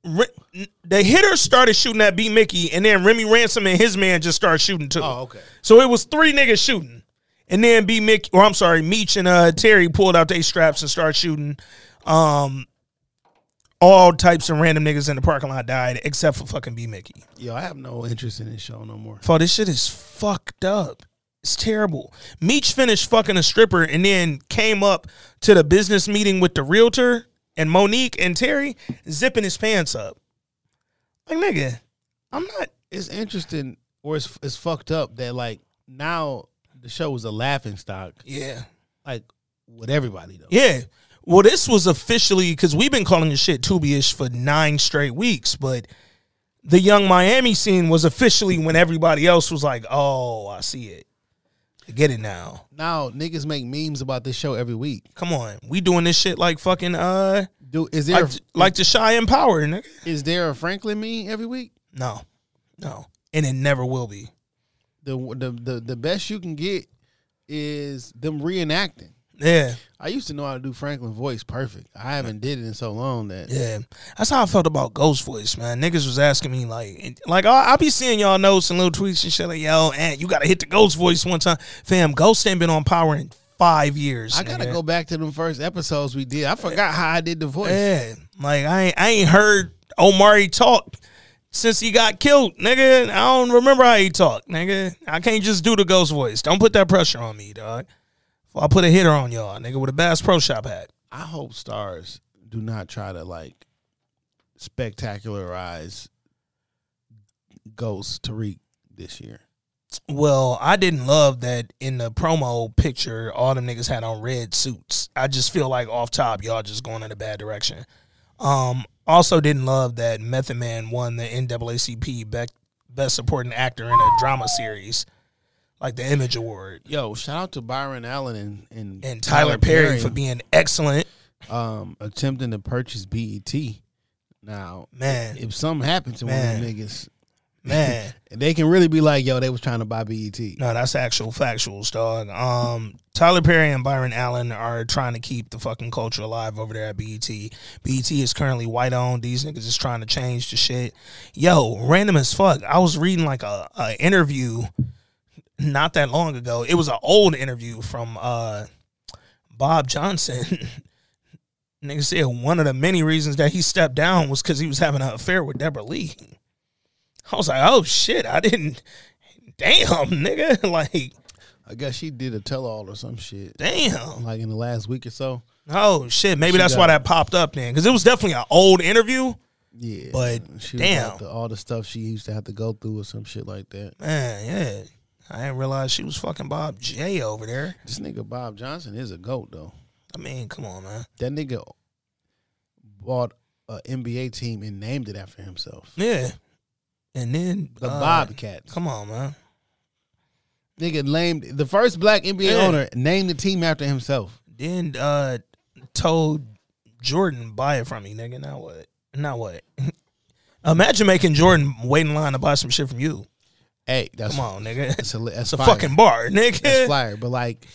Re- the hitter started shooting at B Mickie, and then Remy Ransom and his man just started shooting too. Oh, okay. So it was three niggas shooting. And then B Mickie, or I'm sorry, Meech and uh, Terry pulled out their straps and started shooting. Um, all types of random niggas in the parking lot died except for fucking B Mickie. Yo, I have no interest in this show no more. For this shit is fucked up. It's terrible. Meech finished fucking a stripper and then came up to the business meeting with the realtor and Monique and Terry zipping his pants up. Like nigga, I'm not. It's interesting, or it's it's fucked up that like now the show is a laughing stock. Yeah. Like with everybody though. Yeah. Well, this was officially because we've been calling this shit Tubi-ish for nine straight weeks, but the Yung Miami scene was officially when everybody else was like, "Oh, I see it, I get it now." Now niggas make memes about this show every week. Come on, we doing this shit like fucking uh, Do is there like, like the Shy and Power, nigga? is there a Franklin meme every week? No, no, and it never will be. The the the, the best you can get is them reenacting. Yeah, I used to know how to do Franklin voice perfect. I haven't did it in so long that yeah. That's how I felt about Ghost Voice, man. Niggas was asking me like, like I, I be seeing y'all notes and little tweets and shit like, yo, and you gotta hit the Ghost Voice one time, fam. Ghost ain't been on Power in five years. I gotta nigga. go back to them first episodes we did. I forgot how I did the voice. Yeah, like I ain't, I ain't heard Omari talk since he got killed, nigga. I don't remember how he talked, nigga. I can't just do the ghost voice. Don't put that pressure on me, dog. If I put a hitter on y'all, nigga, with a Bass Pro Shop hat. I hope Starz do not try to like spectacularize Ghost Tariq this year. Well, I didn't love that in the promo picture, all them niggas had on red suits. I just feel like off top, y'all just going in a bad direction. Um, also didn't love that Method Man won the NAACP Be- Best Supporting Actor in a Drama Series, like the Image Award. Yo, shout out to Byron Allen and and, And Tyler, Perry, for being excellent. um attempting to purchase BET. Now, Man. if something happened to one of them niggas, Man. They can really be like, yo, they was trying to buy BET. No, that's actual factuals, dog. Um, Tyler Perry and Byron Allen are trying to keep the fucking culture alive over there at BET. BET is currently white owned. These niggas is trying to change the shit. Yo, random as fuck. I was reading like a, a interview not that long ago. It was an old interview from uh Bob Johnson. Nigga said one of the many reasons that he stepped down was because he was having an affair with Debra Lee. I was like, oh shit, I didn't. Damn, nigga. Like, I guess she did a tell all or some shit. Damn. Like in the last week or so. oh shit, maybe She that's got- why that popped up then, because it was definitely an old interview. Yeah. But damn, the- all the stuff she used to have to go through or some shit like that. man, yeah. I didn't realize she was fucking Bob J over there. This nigga Bob Johnson is a goat though. I mean, come on, man. That nigga bought a NBA team and named it after himself. Yeah. And then The uh, Bobcats. Come on, man. Nigga named the first black NBA Yeah. owner named the team after himself. Then uh told Jordan buy it from me, nigga. Now what? Now what? Imagine making Jordan wait in line to buy some shit from you. Hey, that's Come on, nigga. That's a, that's It's a fucking bar, nigga. That's flyer. But like,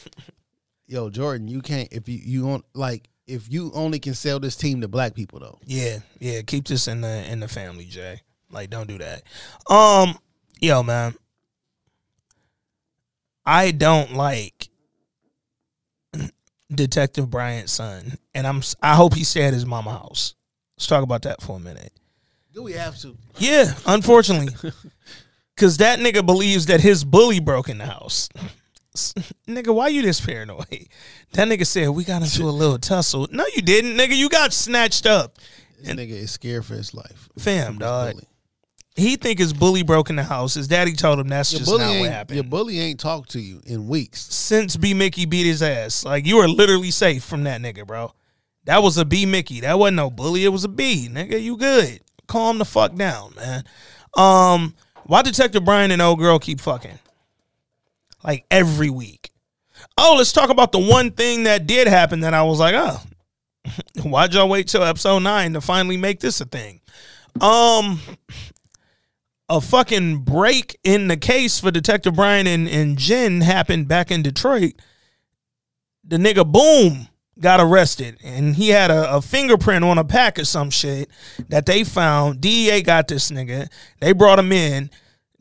yo, Jordan, you can't if you you want like if you only can sell this team to black people though. Yeah, yeah. Keep this in the in the family, Jay. Like, don't do that. Um, yo, man. I don't like Detective Bryant's son, and I'm I hope he stay at his mama house. Let's talk about that for a minute. Do we have to? Yeah, unfortunately, because that nigga believes that his bully broke in the house. Nigga, why you this paranoid? That nigga said we got into a little tussle. No, you didn't, nigga. You got snatched up. This nigga is scared for his life. Fam, dog. bully. He think his bully broke in the house. His daddy told him that's Your just bully not what happened. your bully ain't talked to you in weeks. Since B Mickie beat his ass, like you are literally safe from that nigga, bro. That was a B Mickie. That wasn't no bully. It was a B, nigga. You good? Calm the fuck down, man. Um, why Detective Bryant and old girl keep fucking? Like every week. Oh, let's talk about the one thing that did happen that I was like, oh, why'd y'all wait till episode nine to finally make this a thing? Um, a fucking break in the case for Detective Bryant and, and Jen happened back in Detroit. The nigga Boom got arrested and he had a, a fingerprint on a pack or some shit that they found. DEA got this nigga. They brought him in.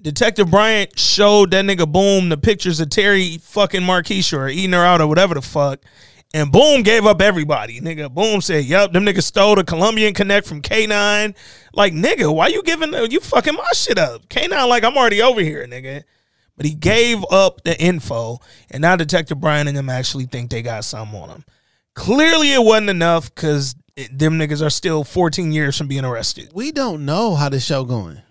Detective Bryant showed that nigga Boom the pictures of Terry fucking Marquisha or eating her out or whatever the fuck. And Boom gave up everybody. Nigga, Boom said, Yup, them niggas stole the Colombian Connect from K9. Like, nigga, why you giving you fucking my shit up? K9, like, I'm already over here, nigga. But he gave up the info, and now Detective Bryant and them actually think they got something on him. Clearly, it wasn't enough because them niggas are still 14 years from being arrested. We don't know how the show going.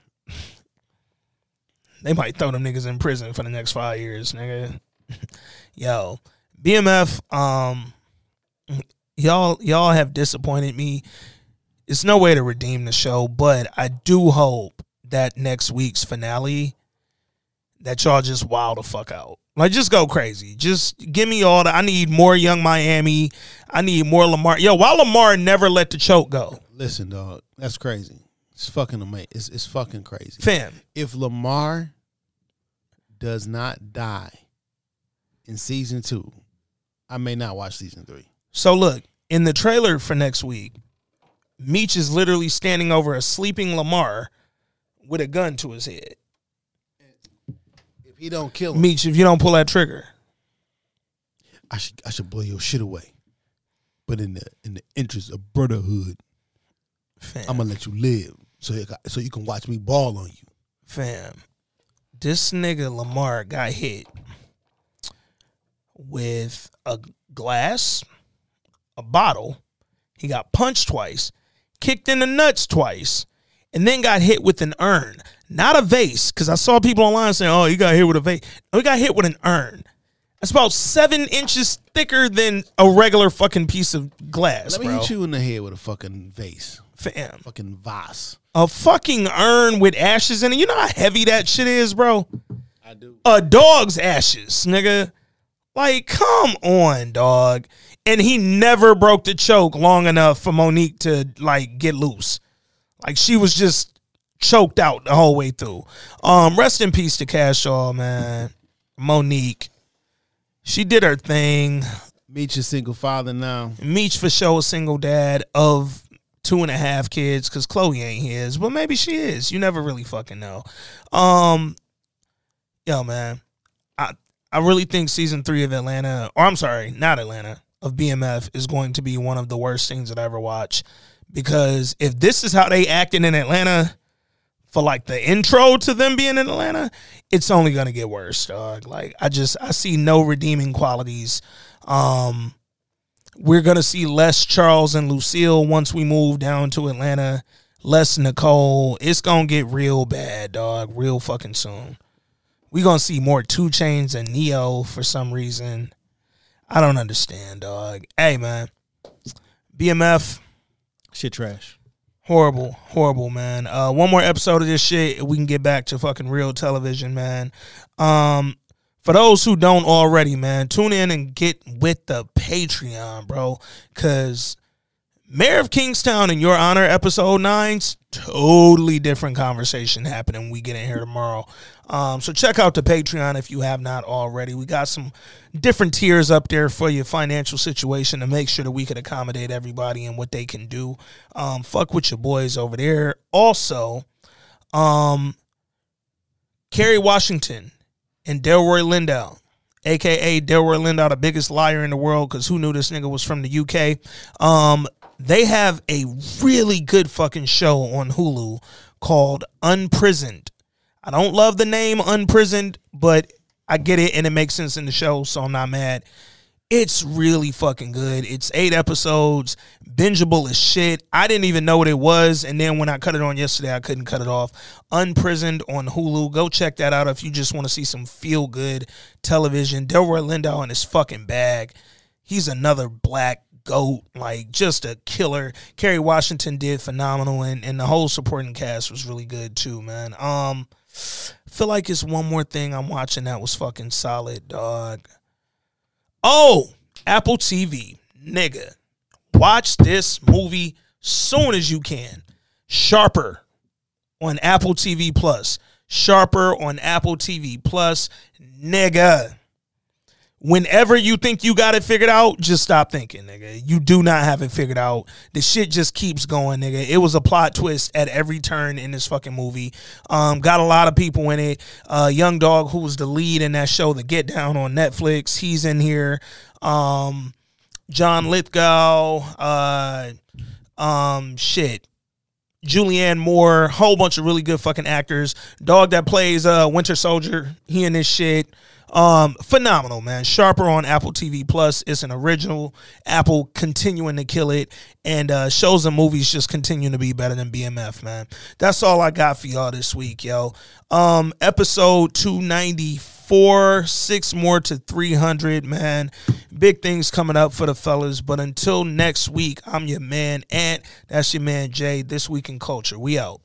They might throw them niggas in prison for the next five years, nigga. Yo, BMF, um, y'all, y'all have disappointed me. It's no way to redeem the show, but I do hope that next week's finale that y'all just wild the fuck out. Like just go crazy. Just give me all the I need more Yung Miami. I need more Lamar. Yo, why Lamar never let the choke go? Listen, dog, that's crazy. It's fucking amazing. It's, it's fucking crazy. Fam. If Lamar does not die in season two, I may not watch season three. So look, in the trailer for next week, Meech is literally standing over a sleeping Lamar with a gun to his head. He don't kill him, Meech, if you don't pull that trigger, I should I should blow your shit away. But in the in the interest of brotherhood, I'm gonna let you live so you, so you can watch me ball on you. fam, this nigga Lamar got hit with a glass, a bottle. He got punched twice, kicked in the nuts twice, and then got hit with an urn, not a vase. Because I saw people online saying, "Oh, you got hit with a vase." We got hit with an urn. That's about seven inches thicker than a regular fucking piece of glass, Let me bro. hit you in the head with a fucking vase, fam. fucking vase. A fucking urn with ashes in it. You know how heavy that shit is, bro? I do. A dog's ashes, nigga. Like, come on, dog. And he never broke the choke long enough for Monique to like get loose. Like she was just choked out the whole way through. Um, rest in peace to Kash Doll, man. Monique, she did her thing. Meech a single father now. Meech for sure a single dad of two and a half kids because Chloe ain't his, but maybe she is. You never really fucking know. Um, yo, man, I I really think season three of Atlanta, or I'm sorry, not Atlanta, of BMF is going to be one of the worst things that I ever watch. Because if this is how they acted in Atlanta for like the intro to them being in Atlanta, it's only gonna get worse, dog. Like I just I see no redeeming qualities. Um we're gonna see less Charles and Lucille once we move down to Atlanta, less Nicole. It's gonna get real bad, dog, real fucking soon. We're gonna see more two Chainz and Ne-Yo for some reason. I don't understand, dog. Hey man. BMF. Shit trash. Horrible, horrible, man. Uh, one more episode of this shit, we can get back to fucking real television, man. Um, for those who don't already, man, tune in and get with the Patreon, bro. Cause Mayor of Kingstown in Your Honor episode nine's totally different conversation happening. We get in here tomorrow. Um, so check out the Patreon if you have not already. We got some different tiers up there for your financial situation to make sure that we can accommodate everybody and what they can do. Um, fuck with your boys over there. Also, um, Kerry Washington and Delroy Lindo, aka Delroy Lindo, the biggest liar in the world, because who knew this nigga was from the UK? Um, they have a really good fucking show on Hulu called Unprisoned. I don't love the name Unprisoned, but I get it and it makes sense in the show, so I'm not mad. It's really fucking good. It's eight episodes, bingeable as shit. I didn't even know what it was, and then when I cut it on yesterday, I couldn't cut it off. Unprisoned on Hulu. Go check that out if you just want to see some feel good television. Delroy Lindo in his fucking bag. He's another black goat, like just a killer. Kerry Washington did phenomenal, and, and the whole supporting cast was really good too, man. Um, feel like it's one more thing I'm watching that was fucking solid, dog. Oh, Apple TV, nigga, watch this movie soon as you can. Sharper on Apple TV Plus. Sharper on Apple TV Plus, nigga whenever you think you got it figured out, just stop thinking, nigga. You do not have it figured out. The shit just keeps going, nigga. It was a plot twist at every turn in this fucking movie. Um, got a lot of people in it. Uh, Young Dog, who was the lead in that show, The Get Down on Netflix, he's in here. Um, John Lithgow, uh, um, shit. Julianne Moore, whole bunch of really good fucking actors. Dog that plays uh Winter Soldier, he in this shit. Um, phenomenal, man. Sharper on Apple TV Plus. It's an original. Apple continuing to kill it, and uh, shows and movies just continuing to be better than BMF, man. That's all I got for y'all this week, yo. Um, episode two ninety four, six more to three hundred, man. Big things coming up for the fellas. But until next week, I'm your man Ant. That's your man Jay. This week in culture. We out.